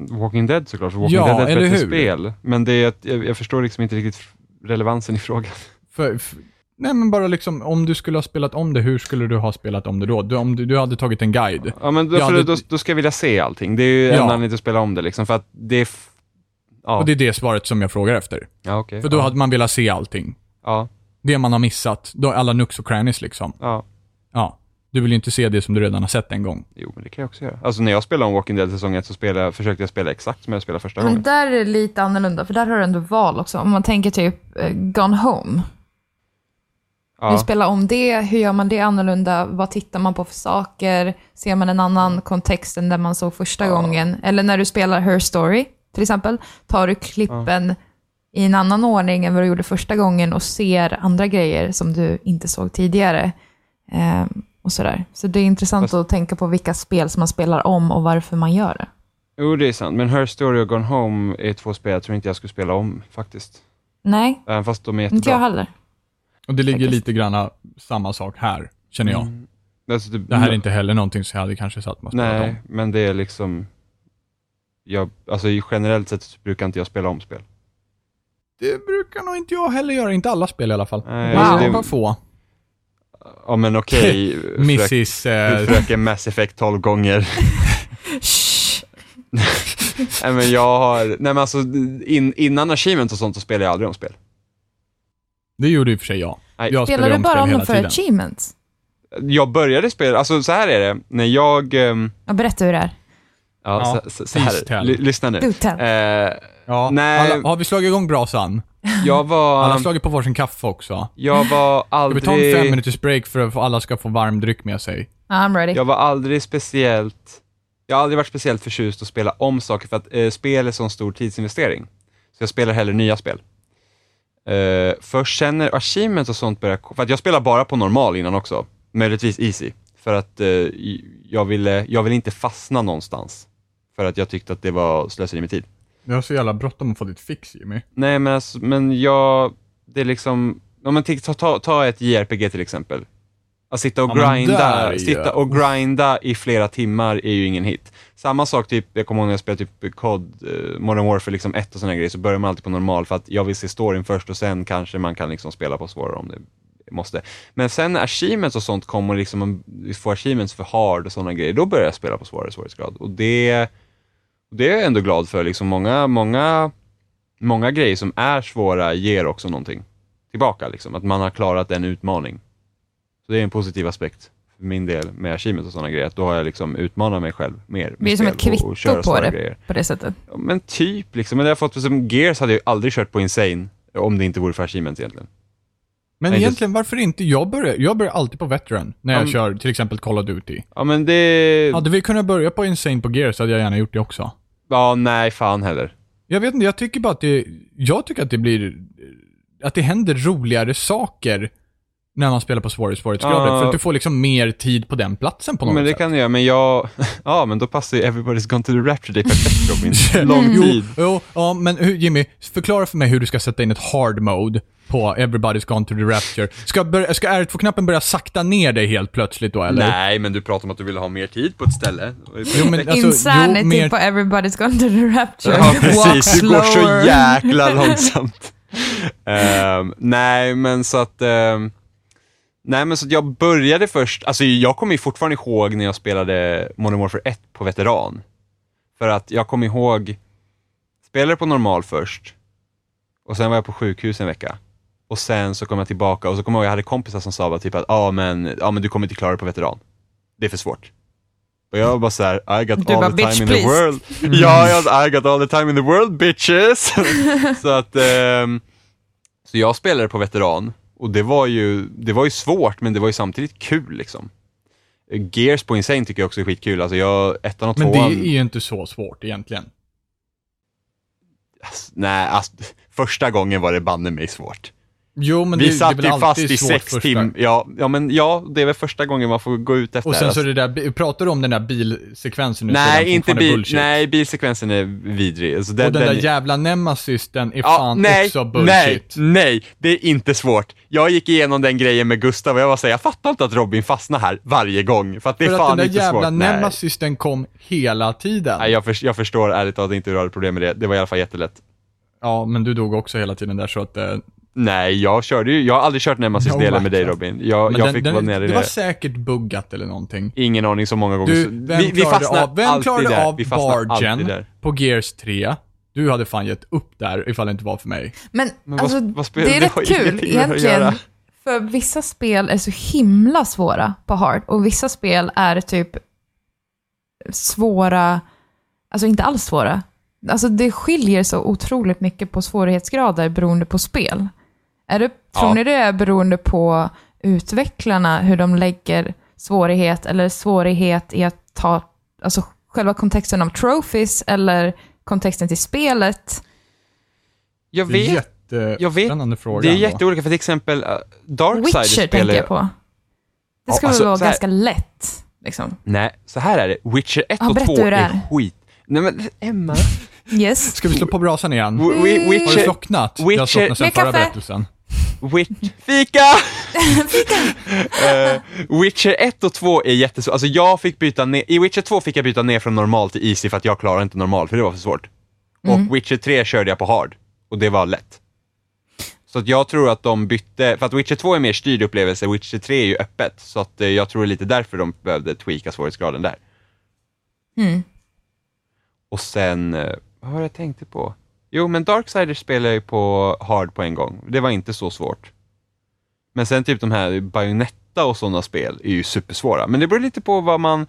Walking Dead såklart, för Walking Ja, Dead är ett bättre hur? spel. Men det är, jag, jag förstår liksom inte riktigt relevansen i frågan. För, f- nej men bara liksom, om du skulle ha spelat om det, hur skulle du ha spelat om det då? Du, om du, du hade tagit en guide. Ja, men då, Ja, för det- då, då ska jag vilja se allting. Det är ju Ja. en anledning till att spela om det liksom, för att det är... f- Ja, Och det är det svaret som jag frågar efter. ja okej. För då ja. hade man velat se allting. Ja, Det man har missat, då alla nooks och crannies liksom. ja. Ja. Du vill ju inte se det som du redan har sett en gång. Jo, men det kan jag också göra. Alltså när jag spelade om Walking Dead säsong 1 så spelade, försökte jag spela exakt som jag spelade första Men gången. där är det lite annorlunda, för där har du ändå val också. Om man tänker typ eh, Gone Home. Ja, spelar om det, hur gör man det annorlunda? Vad tittar man på för saker? Ser man en annan kontext än den man såg första Ja. gången? Eller när du spelar Her Story, till exempel, tar du klippen i en annan ordning än vad du gjorde första gången och ser andra grejer som du inte såg tidigare. Ehm, och sådär. Så det är intressant Fast- att tänka på vilka spel som man spelar om och varför man gör det. jo det är sant. Men Her Story och Gone Home är två spel jag tror inte jag skulle spela om faktiskt. Nej, Även fast de är jättebra. inte jag heller. Och det ligger lite grann samma sak här, känner jag. Mm. Alltså, typ- Det här är inte heller någonting som jag hade kanske satt mig Nej, om. men det är liksom... Jag, alltså generellt sett så brukar inte jag spela om spel. Det brukar nog inte jag heller göra, inte alla spel i alla fall. Nej, Bara- det- Bara få. Ja men okej, frök, Mrs... Eh, fröken Mass Effect 12 gånger. Nej men jag har, nej men alltså in, innan Achievement och sånt så spelade jag aldrig om spel. Det gjorde i och för sig jag. Nej. jag Spelar ju du bara om dem för tiden. achievements? Jag började spela, alltså så här är det, när jag, Ja, berätta hur det är. ja, Ja, så, så, här, lyssna nu. Eh, Ja. Nej. Alla, har vi slagit igång brasan? jag Alla var, har slagit på varsin kaffe också. jag var Ska vi aldrig... ta en fem minuters break för att alla ska få varm dryck med sig? I'm ready. Jag var aldrig speciellt, jag har aldrig varit speciellt förtjust att spela om saker för att eh, spel är så stor tidsinvestering. Så jag spelar hellre nya spel. Eh, först sen när achievements och sånt börjar, för att jag spelar bara på normal innan också, möjligtvis easy. För att i- jag, ville, jag ville inte fastna någonstans. För att jag tyckte att det var slöseri med tid. Jag har så jävla bråttom att få ditt fix Jimmy. Nej men, alltså, men jag, det är liksom, om man tänker, ta, ta, ett JRPG till exempel. Att sitta och Ja, grinda, där sitta och grinda i flera timmar är ju ingen hit. Samma sak, typ, jag kommer ihåg när jag spelade typ COD, eh, Modern Warfare liksom ett och sådana grejer, så börjar man alltid på normal för att jag vill se storyn först och sen kanske man kan liksom spela på svårare om det måste. Men sen när achievements och sånt kommer, liksom, man får achievements för hard och sådana grejer, då börjar jag spela på svårare svårighetsgrad. Och det, det är jag ändå glad för, liksom många, många, många grejer som är svåra ger också någonting tillbaka, liksom. att man har klarat en utmaning. Så det är en positiv aspekt för min del med achievements och sådana grejer, att då har jag liksom utmanat mig själv mer. Det är som ett kvitto och, på det. Grejer. På det sättet. Ja, Men typ, liksom. Men det har fått, som Gears hade jag ju aldrig kört på Insane, om det inte vore för achievements egentligen. Men Nej, egentligen, varför inte? Jag börjar, jag börjar alltid på veteran när jag Ja, men- kör till exempel Call of Duty. Ja men det... Hade vi kunnat börja på Insane på Gears hade jag gärna gjort det också. Ja, nej fan heller. Jag vet inte, jag tycker bara att det, jag tycker att det blir, att det händer roligare saker när man spelar på svårare svårighetsgrader. Ja. För att du får liksom mer tid på den platsen på något Men det sätt. kan jag göra, men jag... Ja, men då passar ju Everybody's Gone to the Rapture dig perfekt Robin. Lång Jo, tid. jo, ja, men hur, Jimmy, förklara för mig hur du ska sätta in ett hard mode på Everybody's Gone to the Rapture. Ska, börja, ska R2-knappen börja sakta ner dig helt plötsligt då, eller? Nej, men du pratar om att du vill ha mer tid på ett ställe. Jo, men alltså, Insanity jo, mer, på Everybody's Gone to the Rapture. Ja, precis. Du går så jäkla långsamt. Ehm, nej, men så att... ehm, nej, men så jag började först... Alltså, jag kommer fortfarande ihåg när jag spelade Modern Warfare 1 på veteran. För att jag kom ihåg, spelade på normal först och sen var jag på sjukhus en vecka. Och sen så kom jag tillbaka och så kom jag ihåg jag hade kompisar som sa bara typ att ja men, ja men du kommer inte klara det på veteran. Det är för svårt. Och jag var bara såhär, I got Du all bara, the "Bitch, time in the please." world. Ja, jag, I got all the time in the world bitches. så att, ehm, så jag spelade på veteran och det var ju, det var ju svårt men det var ju samtidigt kul liksom. Gears på Insane tycker jag också är skitkul, alltså jag, ettan och Men tvåan. det är ju inte så svårt egentligen. Ass- Nej, alltså, första gången var det banne mig svårt. Jo, men Vi det, det är satt väl ju fast i svårt sex timmar. Ja, ja, men ja, det är väl första gången man får gå ut efter Och sen alltså. så det där, pratar du om den där bilsekvensen nu? är Nej, inte bil, bullshit. nej, bilsekvensen är vidrig. Alltså, den, och den, den, där jävla Nemesis, den är ja, fan nej, också nej, bullshit. nej, det är inte svårt. Jag gick igenom den grejen med Gustav och jag var såhär, jag fattar inte att Robin fastnar här varje gång. För att det är För att fan den där inte jävla svårt. Nej. Nemesis, den kom hela tiden. Nej, jag, för, jag förstår ärligt talat inte hur du hade problem med det. Det var i alla fall jättelätt. Ja, men du dog också hela tiden där så att... eh, Nej, jag körde ju, jag har aldrig kört Nemesis-delen Jo, med dig. Robin. Jag, jag den, fick den, vara nere i det det. var säkert buggat eller någonting. Ingen aning så många gånger. Du, vem vi, vi fastnar av, vem alltid klarade där. av vi fastnar alltid Bargen där. på Gears 3? Du hade fan gett upp där ifall det inte var för mig. Men, Men vad- alltså, vad spelar- det är rätt kul egentligen. För vissa spel är så himla svåra på hard och vissa spel är typ svåra, alltså inte alls svåra. Alltså det skiljer så otroligt mycket på svårighetsgrader beroende på spel. Är det, tror Ja. ni det är beroende på utvecklarna, hur de lägger svårighet eller svårighet i att ta, alltså själva kontexten av trophies eller kontexten till spelet? Jag Det är vet, jag vet. jättespännande fråga. det är jätteolika, för till exempel uh, Darksider Witcher spelar tänker jag på. Det Ja, ska väl alltså, vara ganska lätt. Liksom. Nej, så här är det. Witcher 1 Ja, och berätta 2 hur det är är. skit. Nej men Emma. Yes. Ska vi slå på brasan igen? W- wi- Har du Witcher, slocknat? jag har Witcher- slocknat sen förra berättelsen. Witch, fika! Eh, Witcher 1 och 2 är jättesvårt. Alltså jag fick byta ner, i Witcher 2 fick jag byta ner från normal till easy för att jag klarar inte normal, för det var för svårt. Mm. Och Witcher 3 körde jag på hard, och det var lätt. Så att jag tror att de bytte, för att Witcher 2 är mer styrd upplevelse, Witcher 3 är ju öppet, så att eh, jag tror det är lite därför de behövde tweaka svårighetsgraden där. Mm. Och sen, eh, vad var det jag tänkte på? Jo, men Darksiders spelar jag ju på hard på en gång. Det var inte så svårt. Men sen typ de här Bayonetta och sådana spel är ju supersvåra. Men det beror lite på vad man,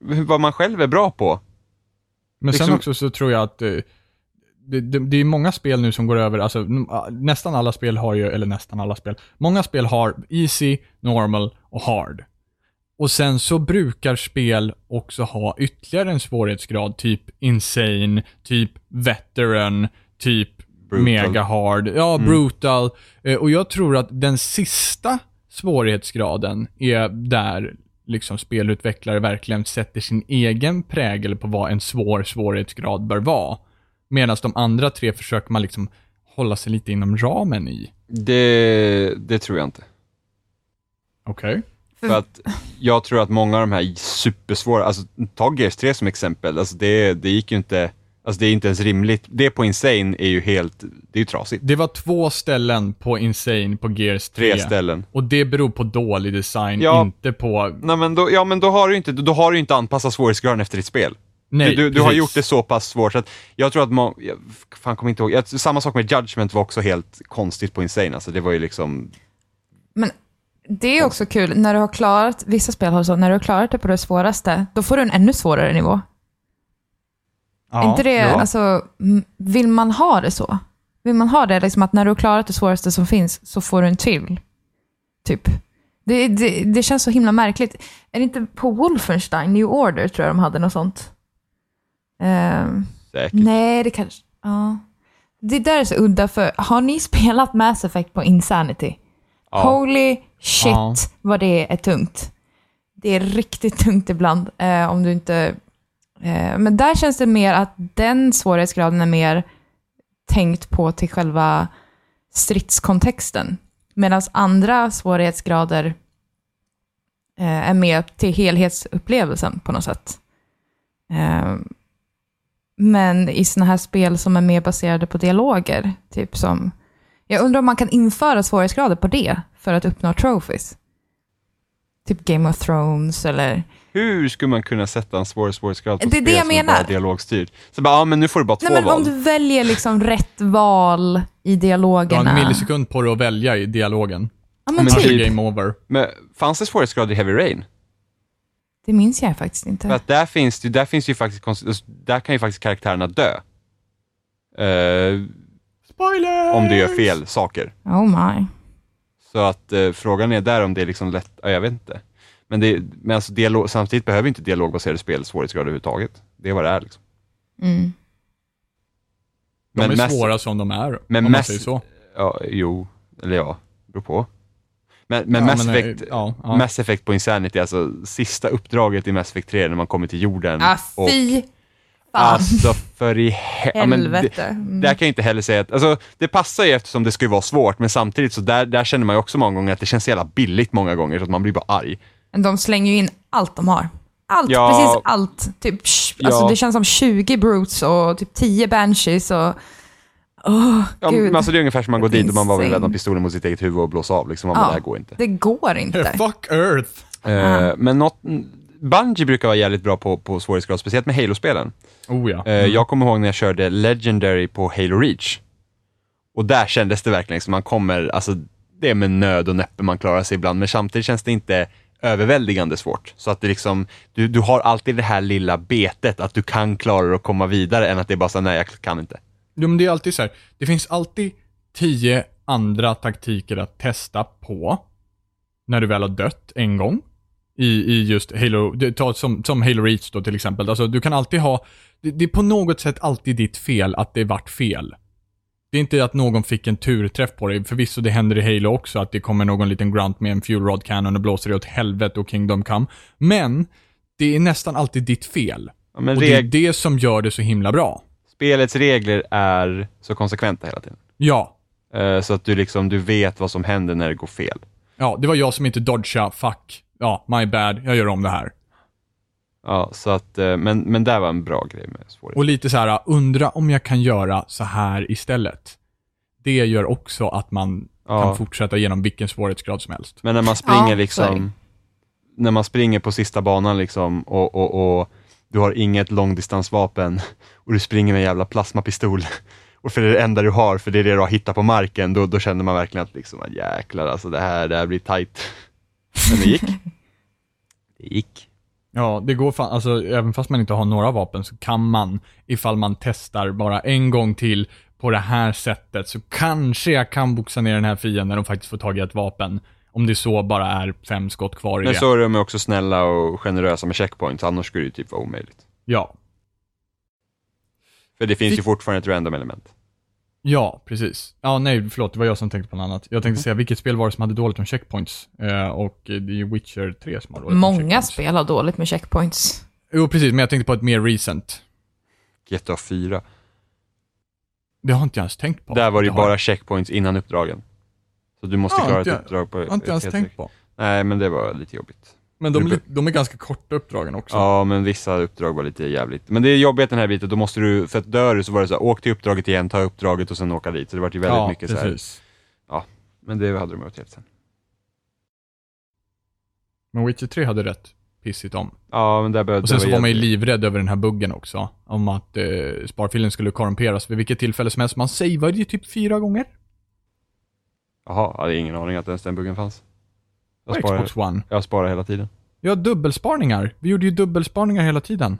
vad man själv är bra på. Men sen Liksom- också så tror jag att eh, det, det, det är många spel nu som går över, alltså nästan alla spel har ju, eller nästan alla spel, många spel har easy, normal och hard. Och sen så brukar spel också ha ytterligare en svårighetsgrad, typ insane, typ veteran, typ Brutal. mega hard, ja brutal. Eh, Och jag tror att den sista svårighetsgraden är där liksom spelutvecklare verkligen sätter sin egen prägel på vad en svår svårighetsgrad bör vara. Medan de andra tre försöker man liksom hålla sig lite inom ramen i. Det, det tror jag inte. Okej. För att jag tror att många av de här supersvåra, alltså ta Gears 3 som exempel, alltså det, det gick ju inte, alltså det är inte ens rimligt. Det på Insane är ju helt, det är ju trasigt. Det var två ställen på Insane på Gears 3. Tre ställen. Och det beror på dålig design, Ja. inte på... Nej men då, ja men då har du inte, då har du inte anpassat svårighetsgraden efter ditt spel. Nej, du, du, du har gjort det så pass svårt så att jag tror att må, jag fan kommer inte ihåg, jag, samma sak med Judgment var också helt konstigt på Insane, alltså det var ju liksom, Men det är också kul, när du har klarat, vissa spel har så, när du har klarat det på det svåraste, då får du en ännu svårare nivå. Ja, inte det, ja. alltså, vill man ha det så? Vill man ha det liksom att när du har klarat det svåraste som finns så får du en till? Typ. Det, det, det känns så himla märkligt. Är det inte på Wolfenstein, New Order, tror jag de hade något sånt? Ehm, säkert. nej, det kanske... Ja. Det där är så udda, för har ni spelat Mass Effect på Insanity? Ja. Holy shit Ja. vad det är tungt. Det är riktigt tungt ibland eh, om du inte... Eh, men där känns det mer att den svårighetsgraden är mer tänkt på till själva stridskontexten. Medan andra svårighetsgrader eh, är mer till helhetsupplevelsen på något sätt. Eh, men i sådana här spel som är mer baserade på dialoger, typ som... Jag undrar om man kan införa svårighetsgrader på det för att uppnå trophies. typ Game of Thrones eller... Hur skulle man kunna sätta en svår svårighetsgrad på Det är ett det spel jag som är menar. bara dialogstyrt? Så bara, ja men nu får du bara två Nej, men val. om du väljer liksom rätt val i Du har dialogerna. en millisekund på dig att välja i dialogen. Ja, men Men typ. game over. Men fanns det svårighetsgrad i Heavy Rain? Det minns jag faktiskt inte. För att där finns det, där finns ju faktiskt, konst- där kan ju faktiskt karaktärerna dö. Eh, Spoiler! om du gör fel saker. Oh my. Så att eh, frågan är där om det är liksom lätt, ja, jag vet inte. Men, det, men alltså dialog, samtidigt behöver inte dialogbaserade spel svårighetsgrad överhuvudtaget. Det är vad det är liksom. Mm. De är mest- svåra som de är, men om man mest- säger så. Ja, jo, eller ja, beror på. Men, men Ja, Mass, men, eh, Effect, ja, ja. Mass Effect på Insanity, alltså sista uppdraget i Mass Effect 3 när man kommer till jorden. Ah, och, fy fan. alltså för i he- ja, men det, Helvete. Mm. Där kan jag inte heller säga att, alltså det passar ju eftersom det ska ju vara svårt, men samtidigt så där, där känner man ju också många gånger att det känns så jävla billigt många gånger, så att man blir bara arg. Men de slänger ju in allt de har. Allt, Ja. precis allt. Typ, sh- alltså Ja. det känns som 20 brutes och typ 10 banshees och... Åh, Ja, gud. men alltså det är ungefär som man går dit och man bara vill Insane. vända pistolen mot sitt eget huvud och blåsa av, liksom, man bara, Ja. det här går inte. Det går inte. Fuck Earth! Eh, men något, Bungie brukar vara jävligt bra på, på svårighetsgrad, speciellt med Halo-spelen. Oh ja. Eh, Jag kommer ihåg när jag körde Legendary på Halo Reach. Och där kändes det verkligen som man kommer, alltså det är med nöd och näppe man klarar sig ibland, men samtidigt känns det inte överväldigande svårt. Så att det liksom, du, du har alltid det här lilla betet att du kan klara det och komma vidare än att det är bara så nej jag kan inte. Jo, men det är alltid så här. det finns alltid tio andra taktiker att testa på när du väl har dött en gång. I, i just Halo, ta som, som Halo Reach då till exempel. Alltså du kan alltid ha, det, det är på något sätt alltid ditt fel att det vart fel. Det är inte att någon fick en turträff på dig. Förvisso det händer i Halo också att det kommer någon liten grunt med en fuel rod cannon och blåser dig åt helvete och Kingdom come. Men det är nästan alltid ditt fel. Ja, Och det är det som gör det så himla bra. spelets regler är så konsekventa hela tiden. Ja, Eh, Så att du liksom, du vet vad som händer när det går fel. Ja, det var jag som inte dodgade. Fuck. Ja, my bad. Jag gör om det här. Ja, så att, eh, men, men där var en bra grej med svårighet. Och lite så här, undra om jag kan göra så här istället. Det gör också att man Ja. kan fortsätta genom vilken svårighetsgrad som helst. Men när man Ja, springer det. liksom, när man springer på sista banan liksom och, och, och du har inget långdistansvapen och du springer med en jävla plasmapistol och för det är det enda du har, för det är det du har hittat på marken, då, då känner man verkligen att liksom, jäklar alltså det här, det här blir tight. Men det gick. Det gick. Ja, det går fan, alltså även fast man inte har några vapen så kan man, ifall man testar bara en gång till på det här sättet, så kanske jag kan boxa ner den här fienden och faktiskt få tag i ett vapen. Om det så bara är fem skott kvar i Men det. så är de också snälla och generösa med checkpoints, annars skulle det ju typ vara omöjligt. Ja. För det finns Vi- ju fortfarande ett random element. Ja, precis. Ja, nej, förlåt, det var jag som tänkte på något annat. Jag tänkte säga, vilket spel var det som hade dåligt med checkpoints? Eh, och det är ju Witcher 3 som har dåligt med Många checkpoints. spel har dåligt med checkpoints. Jo, precis, men jag tänkte på ett mer recent. GTA 4. Det har inte jag ens tänkt på. Där var det ju har- bara checkpoints innan uppdragen. Så du måste Ja, klara inte ett jag- uppdrag på Jag har inte ens ett tänkt på. Nej, men det var lite jobbigt. Men de, de är ganska korta uppdragen också. Ja, men vissa uppdrag var lite jävligt. Men det är jobbigt den här biten, då måste du, för att dör du så var det så här, åk till uppdraget igen, ta uppdraget och sen åka dit. Så det var ju väldigt ja, mycket så här. precis. Men det hade de gjort helt sen. Men Witcher 3 hade rätt pissigt om. Ja, men där behövde Och sen så var man ju livrädd över den här buggen också. Om att eh, sparfilen skulle korrumperas vid vilket tillfälle som helst. Man savade ju typ fyra gånger. Jaha, jag hade ingen aning att ens den buggen fanns. Jag sparar, Xbox One. jag sparar hela tiden. Ja, dubbelsparningar. Vi gjorde ju dubbelsparningar hela tiden.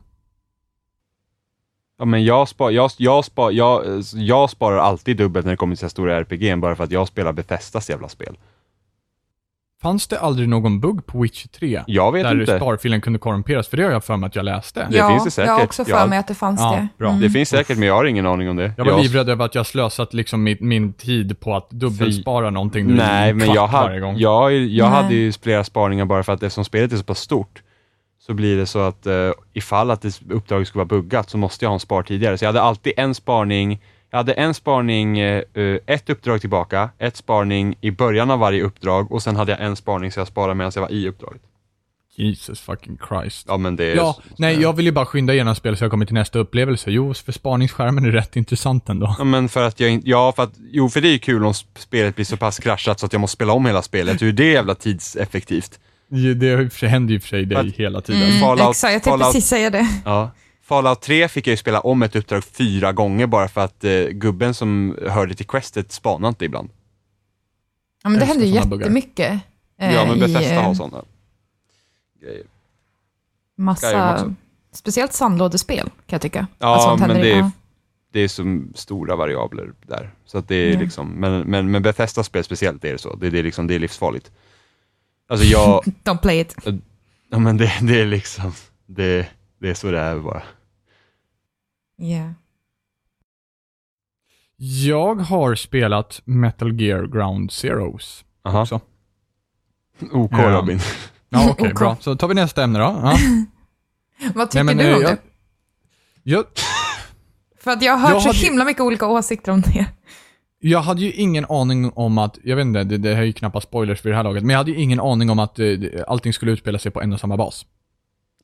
Ja, men jag, spar, jag, jag, spar, jag, jag sparar alltid dubbelt när det kommer till så stora RPG bara för att jag spelar Bethesdas jävla spel. Fanns det aldrig någon bugg på Witcher 3? Jag vet där inte. sparfilen kunde korrumperas? För det har jag för mig att jag läste. Det ja, finns det säkert. Jag har också för mig att det fanns Ja, det. bra. Mm. Det finns säkert, men jag har ingen aning om det. Jag var livrädd över att jag slösat liksom min, min tid på att dubbelspara någonting nu i Nej, en men jag, varje hade, gång. jag, jag Nej. hade ju flera spaningar bara för att eftersom spelet är så pass stort så blir det så att uh, ifall att det uppdraget skulle vara buggat så måste jag ha en spar tidigare. Så jag hade alltid en sparning, jag hade en sparning, eh, eh, ett uppdrag tillbaka, ett sparning i början av varje uppdrag och sen hade jag en sparning så jag sparade medan jag var i uppdraget. Jesus fucking Christ. Ja men det är... Ja, nej, jag vill ju bara skynda igenom spel så jag kommer till nästa upplevelse. Jo, för spaningsskärmen är rätt intressant ändå. Ja, men för att jag ja för att, jo för det är ju kul om spelet blir så pass kraschat så att jag måste spela om hela spelet. Hur är det jävla tidseffektivt? Det händer ju för sig dig Att- hela tiden. Mm, Fallout- exakt, jag tänkte Fallout- precis säga det. Ja. Fallout 3 fick jag ju spela om ett uppdrag fyra gånger bara för att eh, gubben som hörde till questet spanade inte ibland. Ja, men det händer ju jättemycket. eh, ja, men i, Bethesda eh, har sådana grejer. Massa, speciellt sandlådespel kan jag tycka. Ja, sånt men det är- ja. Det är så stora variabler där. Så att det är Mm. liksom, men, men, men Bethesda spel speciellt är det så. Det, det, är liksom, det är livsfarligt. Alltså jag, Don't play it. ja men det, det är liksom, det, det är så det är bara. Yeah. Jag har spelat Metal Gear Ground Zeroes Aha. också. OK Ja. Robin. Ja, okej, OK. bra. Så tar vi nästa ämne då. Ja. Vad tycker men, du eh, om jag- det? Jag, För att jag har hört jag så hade- himla mycket olika åsikter om det. jag hade ju ingen aning om att, jag vet inte, det, det här är ju knappast spoilers vid det här laget, men jag hade ju ingen aning om att eh, allting skulle utspela sig på en och samma bas.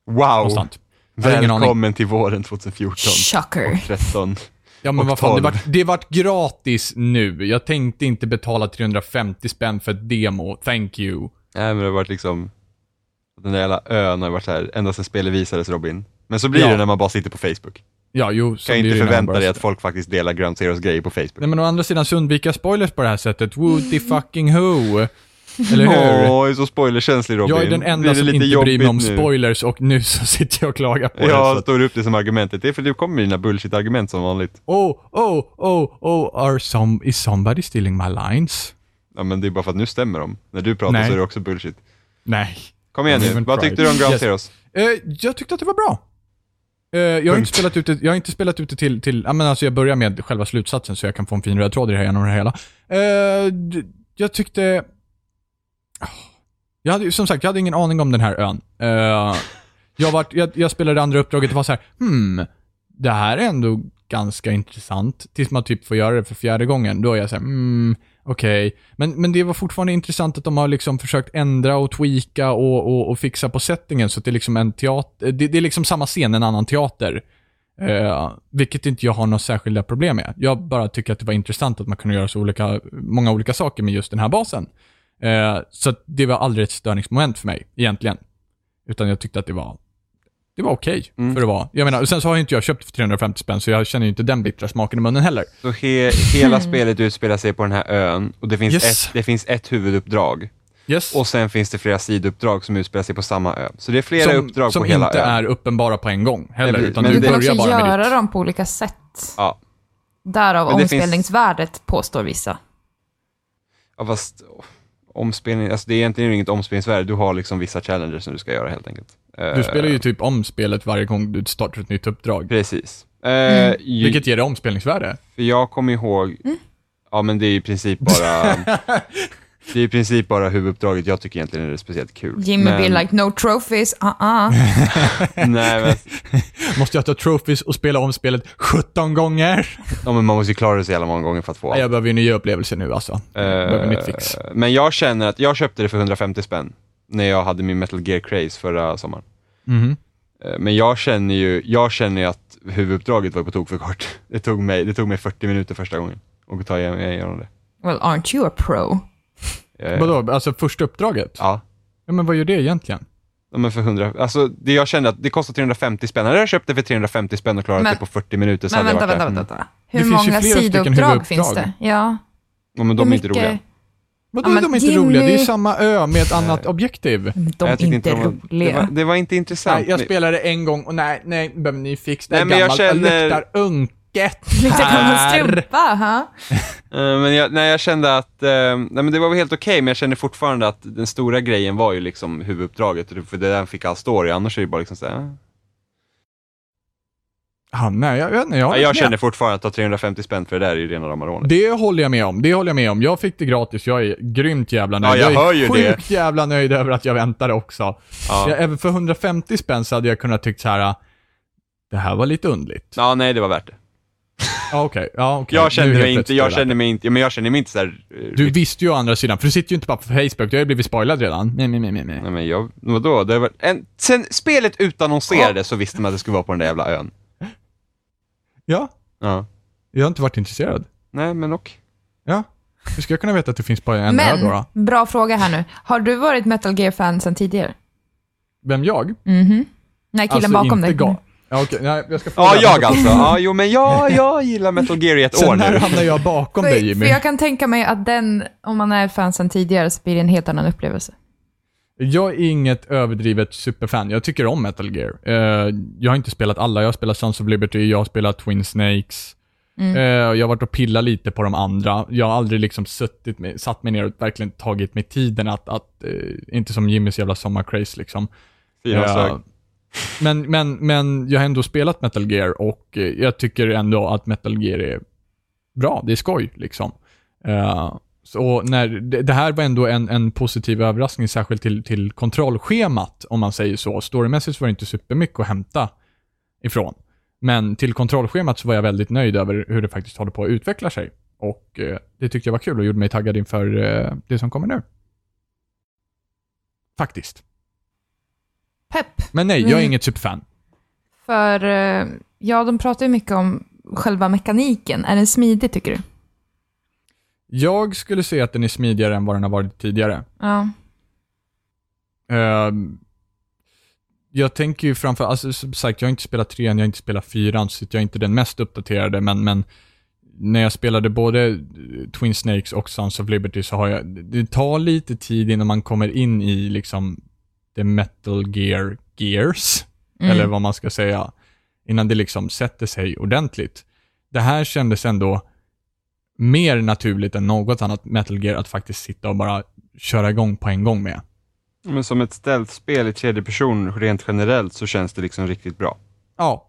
Wow! Konstant. Välkommen till våren 2014. Shocker. 13. Ja men Och vad fan, det 12. vart, det vart gratis nu. Jag tänkte inte betala 350 spänn för ett demo, thank you. Nej men det har varit liksom, den där jävla ön har varit så här ända sedan spelet visades Robin. Men så blir Ja. det när man bara sitter på Facebook. Ja, jo, så Kan inte förvänta dig att folk faktiskt delar Ground Zeroes grejer på Facebook. Nej men å andra sidan så undvika spoilers på det här sättet. Woody fucking who. Eller hur? Åh, jag är så spoilerkänslig Robin. jag är den enda det som inte bryr mig om nu? spoilers och nu så sitter jag och klagar på det. Så Jag står upp det som argumentet. Det är för du kommer med dina bullshit-argument som vanligt. oh, oh, oh, oh, are some, is somebody stealing my lines? Ja men det är bara för att nu stämmer de. När du pratar Nej. så är det också bullshit. Nej. Kom igen nu, vad tyckte du om Ground Yes. Zeroes? Eh, jag tyckte att det var bra. Eh, jag, har inte spelat ut det, jag har inte spelat ut det till, till ja, men alltså jag börjar med själva slutsatsen så jag kan få en fin röd tråd i det här genom det hela. D- jag tyckte... Jag hade, ju- som sagt, jag hade ingen aning om den här ön. Uh, jag, var, jag, jag spelade det andra uppdraget och var så här, hmm, det här är ändå ganska intressant. Tills man typ får göra det för fjärde gången. Då är jag så här, hmm, okej. Men, men det var fortfarande intressant att de har liksom försökt ändra och tweaka och, och, och fixa på settingen så att det är liksom en teater, det, det är liksom samma scen, en annan teater. Uh, vilket inte jag har några särskilda problem med. Jag bara tycker att det var intressant att man kunde göra så olika, många olika saker med just den här basen. Eh, så det var aldrig ett störningsmoment för mig, egentligen. Utan jag tyckte att det var det var okej Mm. för att vara. Jag menar, sen så har ju inte jag köpt för 350 spänn, så jag känner ju inte den bittra smaken i munnen heller. Så he, hela spelet utspelar sig på den här ön och det finns, Yes. ett, det finns ett huvuduppdrag. Yes. Och sen finns det flera sidouppdrag som utspelar sig på samma ö. Så det är flera som, uppdrag som på hela inte ön. är uppenbara på en gång heller, Nej, utan men du Du kan också börjar bara med göra ditt. dem på olika sätt. Ja. Därav Men det finns- omspelningsvärdet, påstår vissa. ja, fast omspelning, alltså det är egentligen inget omspelningsvärde. Du har liksom vissa challenges som du ska göra helt enkelt. Du Eh, spelar ju typ om spelet varje gång du startar ett nytt uppdrag. Precis. Eh, Mm. ju- Vilket ger det omspelningsvärde. För jag kommer ihåg, ja men det är i princip bara, det är i princip bara huvuduppdraget jag tycker egentligen är det speciellt kul. Jimmy men, be like, no trophies, uh-uh. Nej men, Måste jag ta trophies och spela om spelet 17 gånger? ja, men man måste ju klara det så jävla många gånger för att få Nej, allt. jag behöver ju nya upplevelser nu alltså. Jag behöver nytt fix. Men jag känner att, jag köpte det för 150 spänn när jag hade min Metal Gear Craze förra sommaren. Eh, Men jag känner ju, jag känner ju att huvuduppdraget var på tok för kort. Det tog mig, det tog mig 40 minuter första gången att ta igenom det. Well, aren't you a pro? Eh, Vadå, alltså första uppdraget? Ja. Ja, men vad gör det egentligen? Ja, men för 100, alltså det jag kände att det kostar 350 spänn. Hade jag köpt det för 350 spänn och klarat Men- det på 40 minuter så Men hade jag vänta, varit vänta, där. vänta. Det Hur många sidouppdrag finns det? Ja. Ja, men de är inte roliga. Vadå, Ja, men de är inte Jimmy- roliga? Det är ju samma ö med ett annat objektiv. De Jag är inte var, roliga. Det var, det var inte intressant. Nej, jag spelade en gång och nej, nej, ni fixa det? Nej, är men jag gammalt, det känner- gammal här. strumpa, ha? Eh, Men jag, nej, jag kände att, eh, nej men det var väl helt okej, men jag kände fortfarande att den stora grejen var ju liksom huvuduppdraget, för det där fick all story, annars är det bara liksom såhär, eh. Ja, nej, jag, jag, jag, ja, jag med. känner fortfarande att ta 350 spänn för det där är ju rena rama rånet. Det håller jag med om. Det håller jag med om. Jag fick det gratis. Jag är grymt jävla nöjd. Ja, jag är hör ju det. sjukt jävla nöjd över att jag väntade också. Ja. Jag, även för 150 spänn så hade jag kunnat tyckt så här. det här var lite underligt. ja, nej det var värt det. Ja, okej. Ja, okej. Jag helt mig inte, jag kände mig inte, ja, men jag kände mig inte såhär, eh, Du visste ju å andra sidan, för du sitter ju inte bara på Facebook, du har ju blivit spoilad redan. Nej, nej, nej, nej, nej. men jag, vadå? Det var, en, sen spelet utannonserades så visste man att det skulle vara på den där jävla ön. Ja, Ja. jag har inte varit intresserad. Nej men och. Ja. Hur ska jag kunna veta att det finns bara en ö då, då? Men, bra fråga här nu. Har du varit Metal Gear-fan sedan tidigare? Vem, jag? Mhm. Nej, killen alltså, bakom inte dig. Ja, okej. Nej, jag ska fråga. Ja, jag alltså. Ja, jo, men jag, jag gillar Metal Gear i ett år Sen när nu. hamnar jag bakom För, dig för Jimmy? jag kan tänka mig att den, om man är fan sedan tidigare, så blir det en helt annan upplevelse. Jag är inget överdrivet superfan. Jag tycker om Metal Gear. Eh, jag har inte spelat alla. Jag har spelat Sons of Liberty, jag har spelat Twin Snakes. Mm. Eh, jag har varit och pillat lite på de andra. Jag har aldrig liksom suttit med, satt mig ner och verkligen tagit mig tiden att, att eh, inte som Jimmys jävla sommarcraze liksom. Fyra Eh, sög men, men, men jag har ändå spelat Metal Gear och eh, jag tycker ändå att Metal Gear är bra. Det är skoj liksom. Uh, så när, det, det här var ändå en, en positiv överraskning, särskilt till, till kontrollschemat, om man säger så. Storymässigt var det inte supermycket att hämta ifrån. Men till kontrollschemat så var jag väldigt nöjd över hur det faktiskt håller på att utveckla sig. Och uh, det tyckte jag var kul och gjorde mig taggad inför uh, det som kommer nu. Faktiskt. Pepp. Men nej, jag är Mm. inget superfan. För, eh, ja, de pratar ju mycket om själva mekaniken. Är den smidig, tycker du? Jag skulle säga att den är smidigare än vad den har varit tidigare. Ja. Ehm, jag tänker ju framför, alltså som sagt, jag har inte spelat trean, jag har inte spelat fyran, så jag är inte den mest uppdaterade, men, men när jag spelade både Twin Snakes och Sons of Liberty så har jag, det tar lite tid innan man kommer in i liksom the metal gear gears, Mm. eller vad man ska säga, innan det liksom sätter sig ordentligt. Det här kändes ändå mer naturligt än något annat metal gear att faktiskt sitta och bara köra igång på en gång med. Men som ett stealth-spel i tredje person rent generellt så känns det liksom riktigt bra. Ja,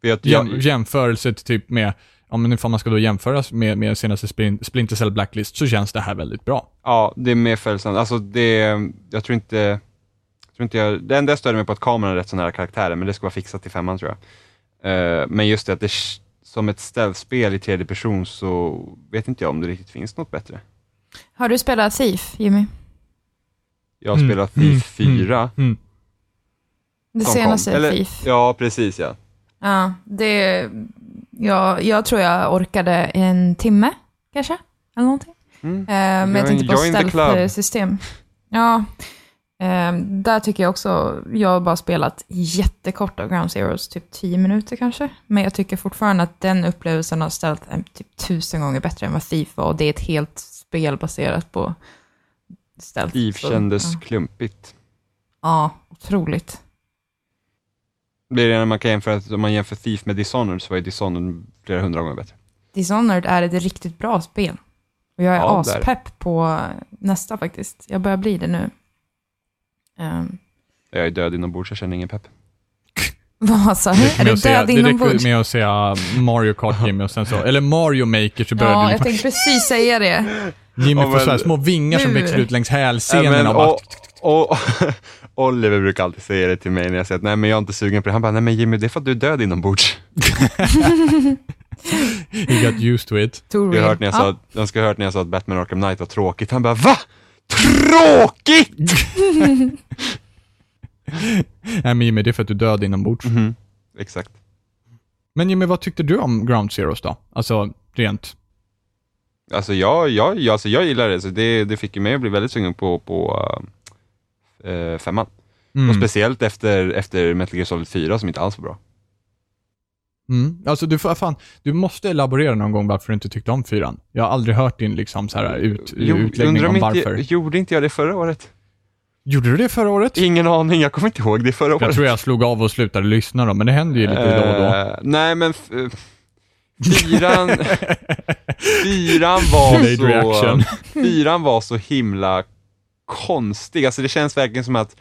För jag, Jäm, jag, jämförelse till typ med, men ifall man ska då jämföras med, med senaste Sprin- Splinter Cell Blacklist så känns det här väldigt bra. ja, det är mer följsamt. Alltså det, jag tror inte, jag tror inte jag, det enda jag störde mig på att kameran är rätt så nära karaktären, men det ska vara fixat till femman tror jag. Eh, men just det att det, som ett stealth-spel i tredje person så vet inte jag om det riktigt finns något bättre. Har du spelat Thief, Jimmy? Jag har Mm, spelat mm, Thief 4. Mm. Det som senaste kom. Eller- Thief. Ja, precis ja. Ja, det... Ja, jag tror jag orkade en timme, kanske? Eller någonting. Mm. Eh, men jag tänkte på stealth-system. Ja, eh, där tycker jag också, jag har bara spelat jättekort av Ground Zeroes, typ 10 minuter kanske. Men jag tycker fortfarande att den upplevelsen av stealth är typ tusen gånger bättre än vad Thief var. Och det är ett helt spel baserat på stealth. Thief kändes ja. klumpigt. Ja, otroligt. Det är det när man kan jämföra, om man jämför Thief med Dishonored så var ju Dishonored flera hundra gånger bättre. Dishonored är ett riktigt bra spel. Och jag är Ja, aspepp på nästa faktiskt. Jag börjar bli det nu. Ehm, Jag är död inombords, jag känner ingen pepp. vad sa du? Är med du att säga- död Det räcker inombords? med att säga Mario Kart Jimmy och sen så, eller Mario Maker så börjar Ja, du jag tänkte precis säga det. Jimmy får så små vingar som växer ut längs hälsenorna och, och, Oliver brukar alltid säga det till mig när jag säger att nej men jag är inte sugen på det. Han bara, nej men Jimmy det är för att du är död inombords. you got used to it. Jag har hört när jag, jag ska ha hört när jag sa att Batman Arkham Knight var tråkigt. Han bara, va? Tråkigt? Nej men Jimmy, det är för att du är död inombords. Mhm, Exakt. Men Jimmy, vad tyckte du om Ground Zeroes då? Alltså, rent. Alltså jag, jag, jag, alltså jag gillar det, så det, det fick ju mig att bli väldigt sugen på, på uh, femman. Och Mm. speciellt efter, efter Metal Gear Solid 4 som inte alls var bra. Mm. Alltså du får, fan, du måste elaborera någon gång varför du inte tyckte om fyran. Jag har aldrig hört din liksom så här ut, utläggning undrar om om varför. inte, gjorde inte jag det förra året? Gjorde du det förra året? Ingen aning, jag kommer inte ihåg det förra året. Jag tror jag slog av och slutade lyssna då, men det händer ju lite då och då. Eh, nej men eh, fyran, fyran var så, fyran var så himla konstig. Alltså det känns verkligen som att,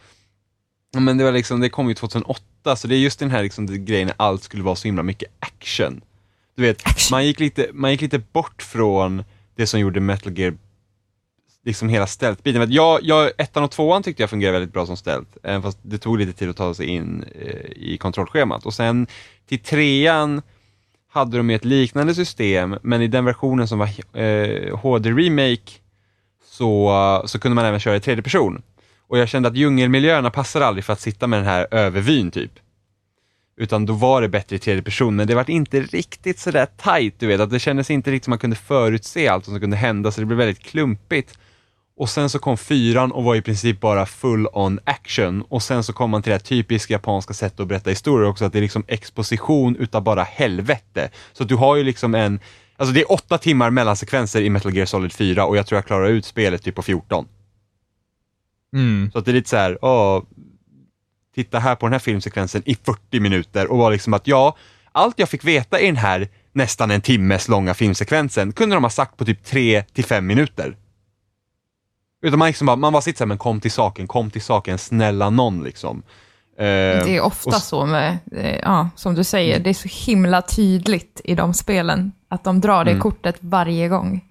men det var liksom, det kom ju 2008, så det är just den här liksom, det, grejen när allt skulle vara så himla mycket action. Du vet, Action. man gick, lite, man gick lite bort från det som gjorde Metal Gear liksom hela stealth-biten. Jag, jag, ettan och tvåan tyckte jag fungerade väldigt bra som stealth, även fast det tog lite tid att ta sig in eh, i kontrollschemat. Och sen till trean hade de ett liknande system, men i den versionen som var eh, HD-remake så, eh, så kunde man även köra i tredje person. Och jag kände att djungelmiljöerna passar aldrig för att sitta med den här övervyn typ. Utan då var det bättre i tredje person, men det var inte riktigt sådär tight, du vet. Att det kändes inte riktigt som man kunde förutse allt som kunde hända, så det blev väldigt klumpigt. Och sen så kom fyran och var i princip bara full on action. Och sen så kom man till det här typiska japanska sättet att berätta historier också, att det är liksom exposition utav bara helvete. Så att du har ju liksom en, alltså det är åtta timmar mellansekvenser i Metal Gear Solid 4 och jag tror jag klarar ut spelet typ på 14. Mm. Så att det är lite så här, åh, titta här på den här filmsekvensen i 40 minuter och var liksom att ja, allt jag fick veta i den här nästan en timmes långa filmsekvensen kunde de ha sagt på typ 3 till 5 minuter. Utan man liksom bara, man bara sitter såhär, men kom till saken, kom till saken, snälla någon liksom. Eh, Det är ofta och så med, eh, ja, som du säger, det är så himla tydligt i de spelen att de drar det Mm. kortet varje gång.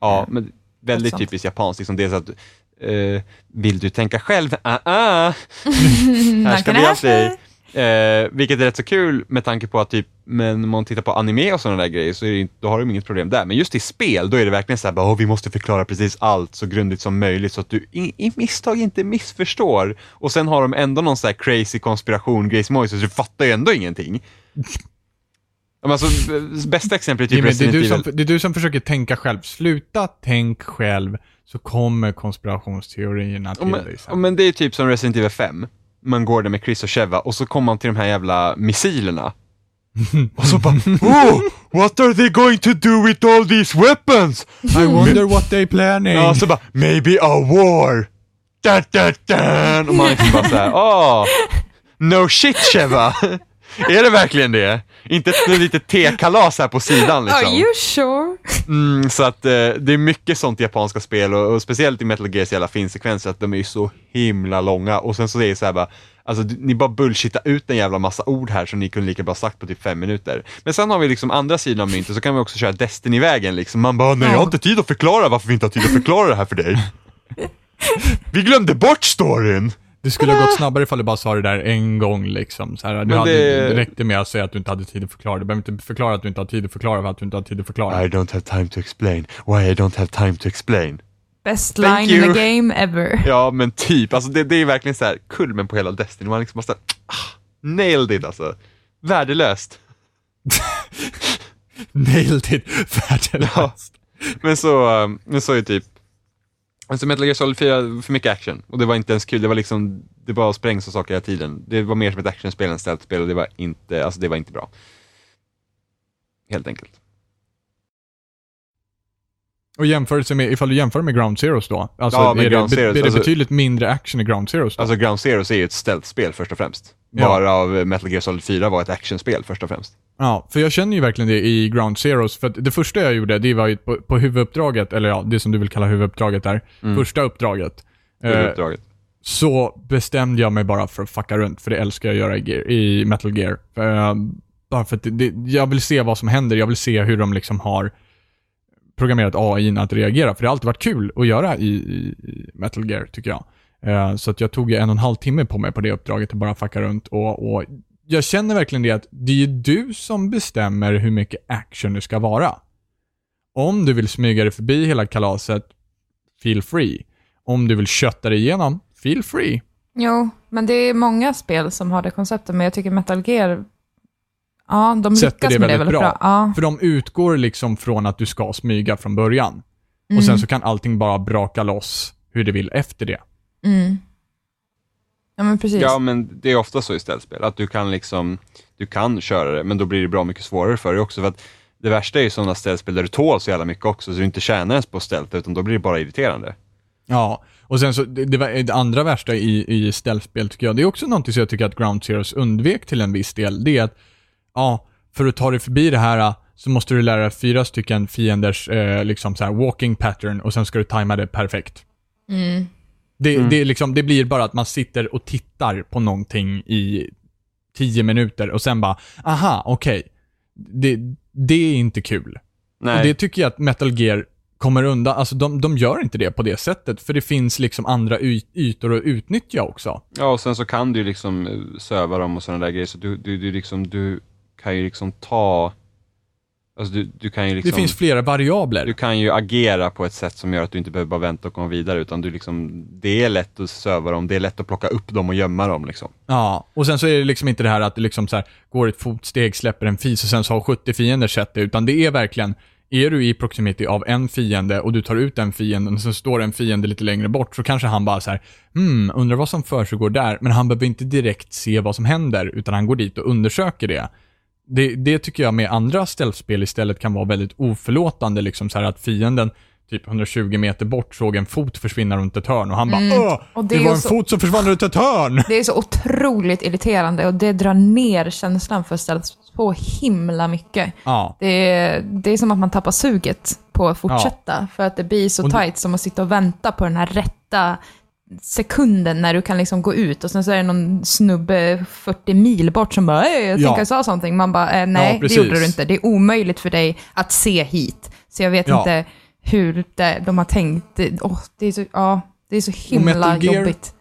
Ja, men väldigt typiskt japanskt. Liksom så att, eh, vill du tänka själv? Ah, ah. här ska vi hjälpa dig. Eh, vilket är rätt så kul med tanke på att typ, men om man tittar på anime och sådana där grejer så det, då har de inget problem där. Men just i spel, då är det verkligen så här, bara, "Åh, vi måste förklara precis allt så grundligt som möjligt så att du i, i misstag inte missförstår. Och sen har de ändå någon så här crazy konspiration, Grace Moise, så du fattar ju ändå ingenting. Alltså, bästa exemplet är typ det, är Resident du Evil. som, det är du som försöker tänka själv. Sluta tänk själv, så kommer konspirationsteorierna till men, dig sen. men det är typ som Resident Evil 5. Man går där med Chris och Sheva och så kommer man till de här jävla missilerna. och så bara oh, what are they going to do with all these weapons? I wonder what they planning. Ja, så bara maybe a war. Dun, dun, dun. Och man liksom bara såhär, åh, no shit Sheva. är det verkligen det? Inte ett litet tekalas här på sidan liksom. Are you sure? Mm, så att eh, det är mycket sånt i japanska spel och, och speciellt i Metal Gears jävla finsekvenser att de är ju så himla långa och sen så är det så här bara, alltså ni bara bullshittar ut en jävla massa ord här som ni kunde lika bra sagt på typ fem minuter. Men sen har vi liksom andra sidan av myntet så kan vi också köra Destiny-vägen liksom. Man bara, nej jag har inte tid att förklara varför vi inte har tid att förklara det här för dig. Vi glömde bort storyn! Det skulle ha gått snabbare ifall du bara sa det där en gång liksom. Så här, du Men hade, det- det... räckte med att säga att du inte hade tid att förklara. Du behöver inte förklara att du inte har tid att förklara för att du inte har tid att förklara. I don't have time to explain. Why I don't have time to explain. Best Thank line in you. a game ever. Ja, men typ. Alltså det, det är verkligen så här kulmen på hela Destiny. Man liksom måste, ah, nailed it alltså. Värdelöst. Nailed it. Värdelöst. Men så, um, men så är typ, alltså Metal Gear Solid 4, för mycket action. Och det var inte ens kul, det var liksom, det bara sprängs och saker hela tiden. Det var mer som ett actionspel än ett stealth-spel och det var inte, alltså det var inte bra. Helt enkelt. Och jämförelse med, ifall du jämför med Ground Zeroes då? Alltså, Ja, är, Ground det, Zeroes, är det alltså- betydligt mindre action i Ground Zeroes då? Alltså Ground Zeroes är ju ett stealth-spel först och främst. Ja. Bara av Metal Gear Solid 4 var ett actionspel först och främst. Ja, för jag känner ju verkligen det i Ground Zeroes. För det första jag gjorde, det var ju på, på huvuduppdraget, eller ja, det som du vill kalla huvuduppdraget där. Mm. Första uppdraget. Det är Eh, så bestämde jag mig bara för att fucka runt, för det älskar jag att göra i, Gear, i Metal Gear. Eh, bara för att det, det, jag vill se vad som händer, jag vill se hur de liksom har programmerat AI att reagera, för det har alltid varit kul att göra i, i Metal Gear, tycker jag. Eh, så att jag tog ju en och en halv timme på mig på det uppdraget att bara fucka runt och, och jag känner verkligen det att det är ju du som bestämmer hur mycket action det ska vara. Om du vill smyga dig förbi hela kalaset, feel free. Om du vill kötta dig igenom, feel free. Jo, men det är många spel som har det konceptet, men jag tycker Metal Gear, ja, de lyckas det med det väldigt bra. bra. Ja. För de utgår liksom från att du ska smyga från början. Och Mm. sen så kan allting bara braka loss hur det vill efter det. Mm. Ja, men precis. Ja, men det är ofta så i ställspel, att du kan liksom, du kan köra det, men då blir det bra mycket svårare för dig också. För att det värsta är ju sådana ställspel där du tål så jävla mycket också, så du inte tjänar ens på ställt, utan då blir det bara irriterande. Ja, och sen så, det, det, det andra värsta i, i ställspel tycker jag, det är också någonting som jag tycker att Ground Zeroes undvek till en viss del. Det är att, ja, för att ta dig förbi det här så måste du lära dig fyra stycken fienders eh, liksom så här walking pattern och sen ska du tajma det perfekt. Mm. Det, Mm. det, liksom, det blir bara att man sitter och tittar på någonting i tio minuter och sen bara, aha, okej. Det, det är inte kul. Nej, Och det tycker jag att Metal Gear kommer undan, alltså de, de gör inte det på det sättet, för det finns liksom andra ytor att utnyttja också. ja och sen så kan du liksom eh, söva dem och sådana där grejer, så du, du, du, liksom, du kan ju liksom ta Alltså du, du kan ju liksom... Det finns flera variabler. Du kan ju agera på ett sätt som gör att du inte behöver bara vänta och komma vidare, utan du liksom, det är lätt att söva dem, det är lätt att plocka upp dem och gömma dem. Liksom. Ja, och sen så är det liksom inte det här att det liksom så här, går ett fotsteg, släpper en fis och sen så har 70 fiender sett det, utan det är verkligen, är du i proximity av en fiende och du tar ut den fienden och så står en fiende lite längre bort, så kanske han bara så här, hmm, undrar vad som försiggår där, men han behöver inte direkt se vad som händer, utan han går dit och undersöker det. Det, det tycker jag med andra ställspel istället kan vara väldigt oförlåtande, liksom så här att fienden typ 120 meter bort såg en fot försvinna runt ett hörn och han bara Åh, Och det, det var en så- fot som försvann runt ett hörn! Det är så otroligt irriterande och det drar ner känslan för stället på himla mycket. Ja. Det är, det är som att man tappar suget på att fortsätta, för att det blir så Och tight som att sitta och vänta på den här rätta sekunden när du kan liksom gå ut och sen så är det någon snubbe 40 mil bort som bara "Hey, jag Ja. think I saw something. Man bara, eh, nej Ja, det gjorde du inte. Det är omöjligt för dig att se hit. Så jag vet Ja. inte hur det, de har tänkt. Det, åh, det, är så, ja, det är så himla Metal jobbigt.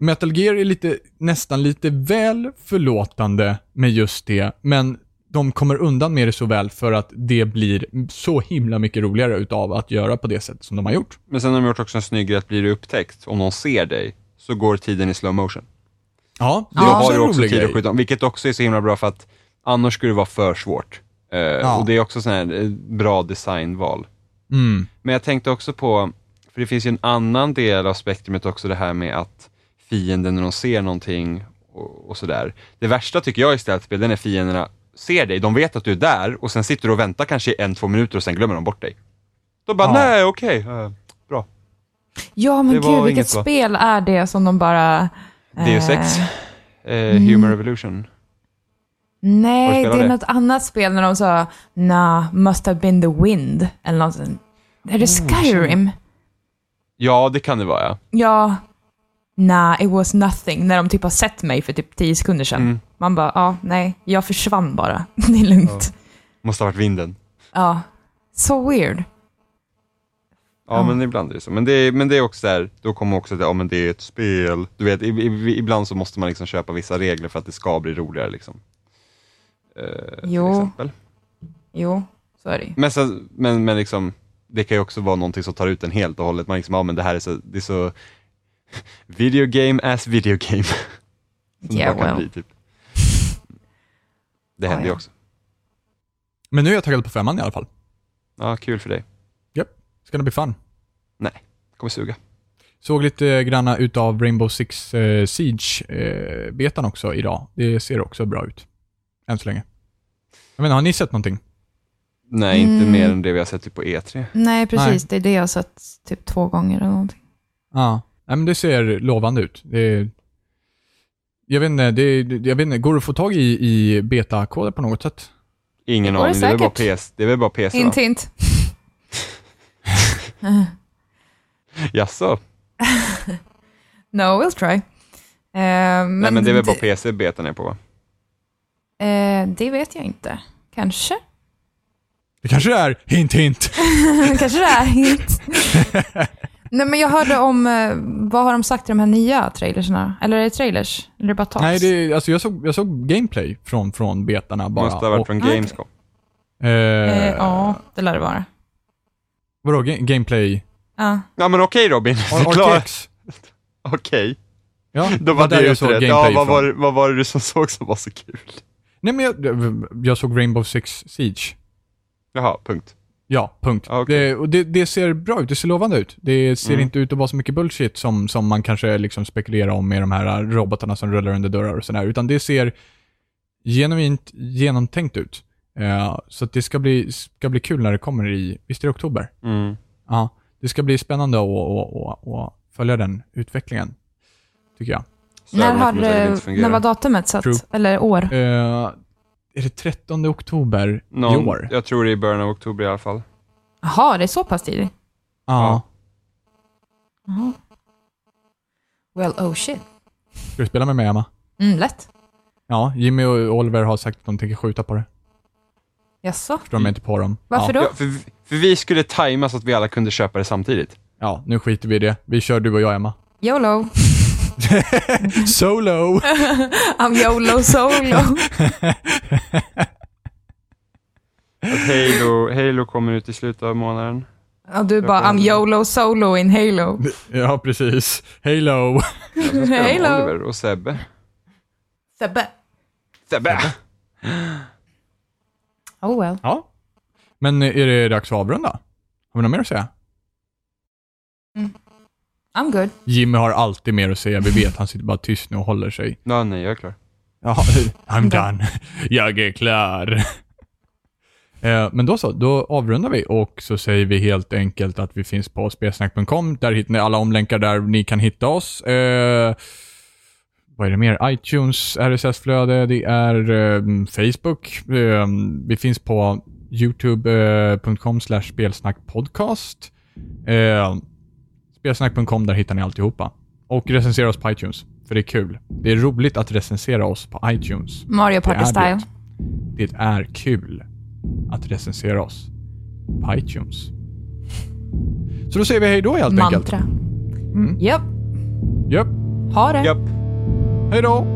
Metal Gear är lite, nästan lite väl förlåtande med just det, men de kommer undan med det så väl för att det blir så himla mycket roligare utav att göra på det sätt som de har gjort. Men sen har de gjort också en snygg grej att blir du upptäckt, om någon ser dig, så går tiden i slow motion. Ja, det är har också du en också rolig tid att grej. skjuta vilket också är så himla bra för att annars skulle det vara för svårt. Eh, Och det är också sån här eh, bra designval. Mm. Men jag tänkte också på, för det finns ju en annan del av spektrumet också, det här med att fienden när de ser någonting och, och sådär. Det värsta tycker jag i ställspel, det är när fienderna ser dig, de vet att du är där och sen sitter du och väntar kanske en, två minuter och sen glömmer de bort dig. Då bara, Ja. nej okej, eh, bra. Ja, men Det gud, vilket inget, va? spel är det som de bara... Deus Ex, eh, eh, Human Revolution. Nej, det är det? något annat spel när de sa nah, must have been the wind, eller något. Är det Oh, Skyrim? Ja, det kan det vara ja. Ja. Nah, it was nothing. När de typ har sett mig för typ 10 sekunder sedan. Mm. Man bara, ja, nej, jag försvann bara. Det är lugnt. Måste ha varit vinden. Ja. Så weird. Ja, Ja. men ibland är det så. Men det är, men det är också där, då kommer också det, ja men det är ett spel. Du vet, i, i, ibland så måste man liksom köpa vissa regler för att det ska bli roligare liksom. Eh, Jo. Till exempel. Jo, så är det. Men, sen, men, men liksom, det kan ju också vara någonting som tar ut en helt och hållet. Man liksom, ja men det här är så, det är så video game as video game. som Yeah, well. bli, typ. Det Ja, händer ju ja. också. Men nu är jag taggad på femman i alla fall. Ja, kul för dig. Ska det bli fun. Kommer suga. Såg lite granna utav Rainbow Six eh, Siege-betan också idag. Det ser också bra ut. Än så länge. Jag menar, har ni sett någonting? Nej, inte Mm. mer än det vi har sett typ på E3. Nej, precis. Det är det jag har sett typ två gånger eller någonting. Ja. Nej, men det ser lovande ut. Det jag vet inte, det, jag vet inte, går det att få tag i, i betakoder på något sätt? Ingen aning, det är väl bara. PS, det är väl bara PC? Hint, hint. Jaså? no, we'll try. Eh, men Nej men det är väl bara PC betan är på va? Eh, det vet jag inte. Kanske. Det kanske det är, hint hint. Kanske det är hint. Nej, men jag hörde om, eh, vad har de sagt i de här nya trailersna? Eller är det trailers? Eller är det bara talks? Nej, det, alltså jag såg, jag såg gameplay från, från betarna bara. Måste ha varit och, från okej. Gamescom. eh, Eh, ja, det lär det vara. Vadå, ga- gameplay? Ja. Ja men okej Robin, Ar- förklara. RTX? Okej, Ja, då var där det jag såg utrett. gameplay Ja, vad från. var, vad var det du som såg som var så kul? Nej men jag, jag såg Rainbow Six Siege. Jaha, punkt. Ja, punkt. Ja, okej. det, och det, det ser bra ut, det ser lovande ut. Det ser Mm. inte ut att vara så mycket bullshit som, som man kanske liksom spekulerar om med de här robotarna som rullar under dörrar och sådär, utan det ser genuint genomtänkt ut. Eh, så att det ska bli, ska bli kul när det kommer i, visst är det oktober? Mm. Ja, det ska bli spännande att, att, att, att följa den utvecklingen, tycker jag. Så När, har, eh, inte fungera. när var datumet satt? Eller år? Eh, är det 13 oktober Någon, i år? Jag tror det är i början av oktober i alla fall. Jaha, det är så pass tidigt? Ja. Jaha. Well, oh shit. Ska du spela med mig, Emma? Mm, lätt. Ja, Jimmy och Oliver har sagt att de tänker skjuta på det. Jaså? Förstår mig inte på dem. Varför ja. då? Ja, för, för vi skulle tajma så att vi alla kunde köpa det samtidigt. Ja, nu skiter vi i det. Vi kör du och jag, Emma. YOLO. Solo! I'm YOLO solo. Ja, Halo, Halo kommer ut i slutet av månaden. Och du bara, I'm YOLO solo in Halo. Ja, precis. Halo. Halo. Oliver och Sebbe. Sebbe. Sebbe! Oh well. Ja. Men är det dags att avrunda? Har vi något mer att säga? I'm good. Jimmy har alltid mer att säga. Vi vet, han sitter bara tyst nu och håller sig. Ja, nej, jag är klar. I'm done. Jag är klar. Eh, Men då så, då avrundar vi och så säger vi helt enkelt att vi finns på spelsnack.com. Där hittar ni alla omlänkar där ni kan hitta oss. Eh, vad är det mer? iTunes, RSS-flöde, det är eh, Facebook. Eh, vi finns på youtube.com slash spelsnackpodcast. Spelsnack.com, där hittar ni alltihopa. Och recensera oss på iTunes, för det är kul. Det är roligt att recensera oss på iTunes. Mario Det är Party style. Det. det är kul att recensera oss på iTunes. Så då säger vi hej då helt enkelt. Mantra. Mm. Japp. Japp. Ha det. Japp. Hej då.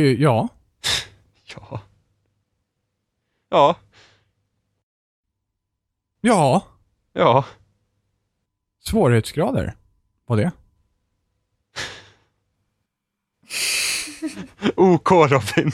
Ja. Ja. Ja. Ja. Ja. Svårighetsgrader. Vad det? OK Robin.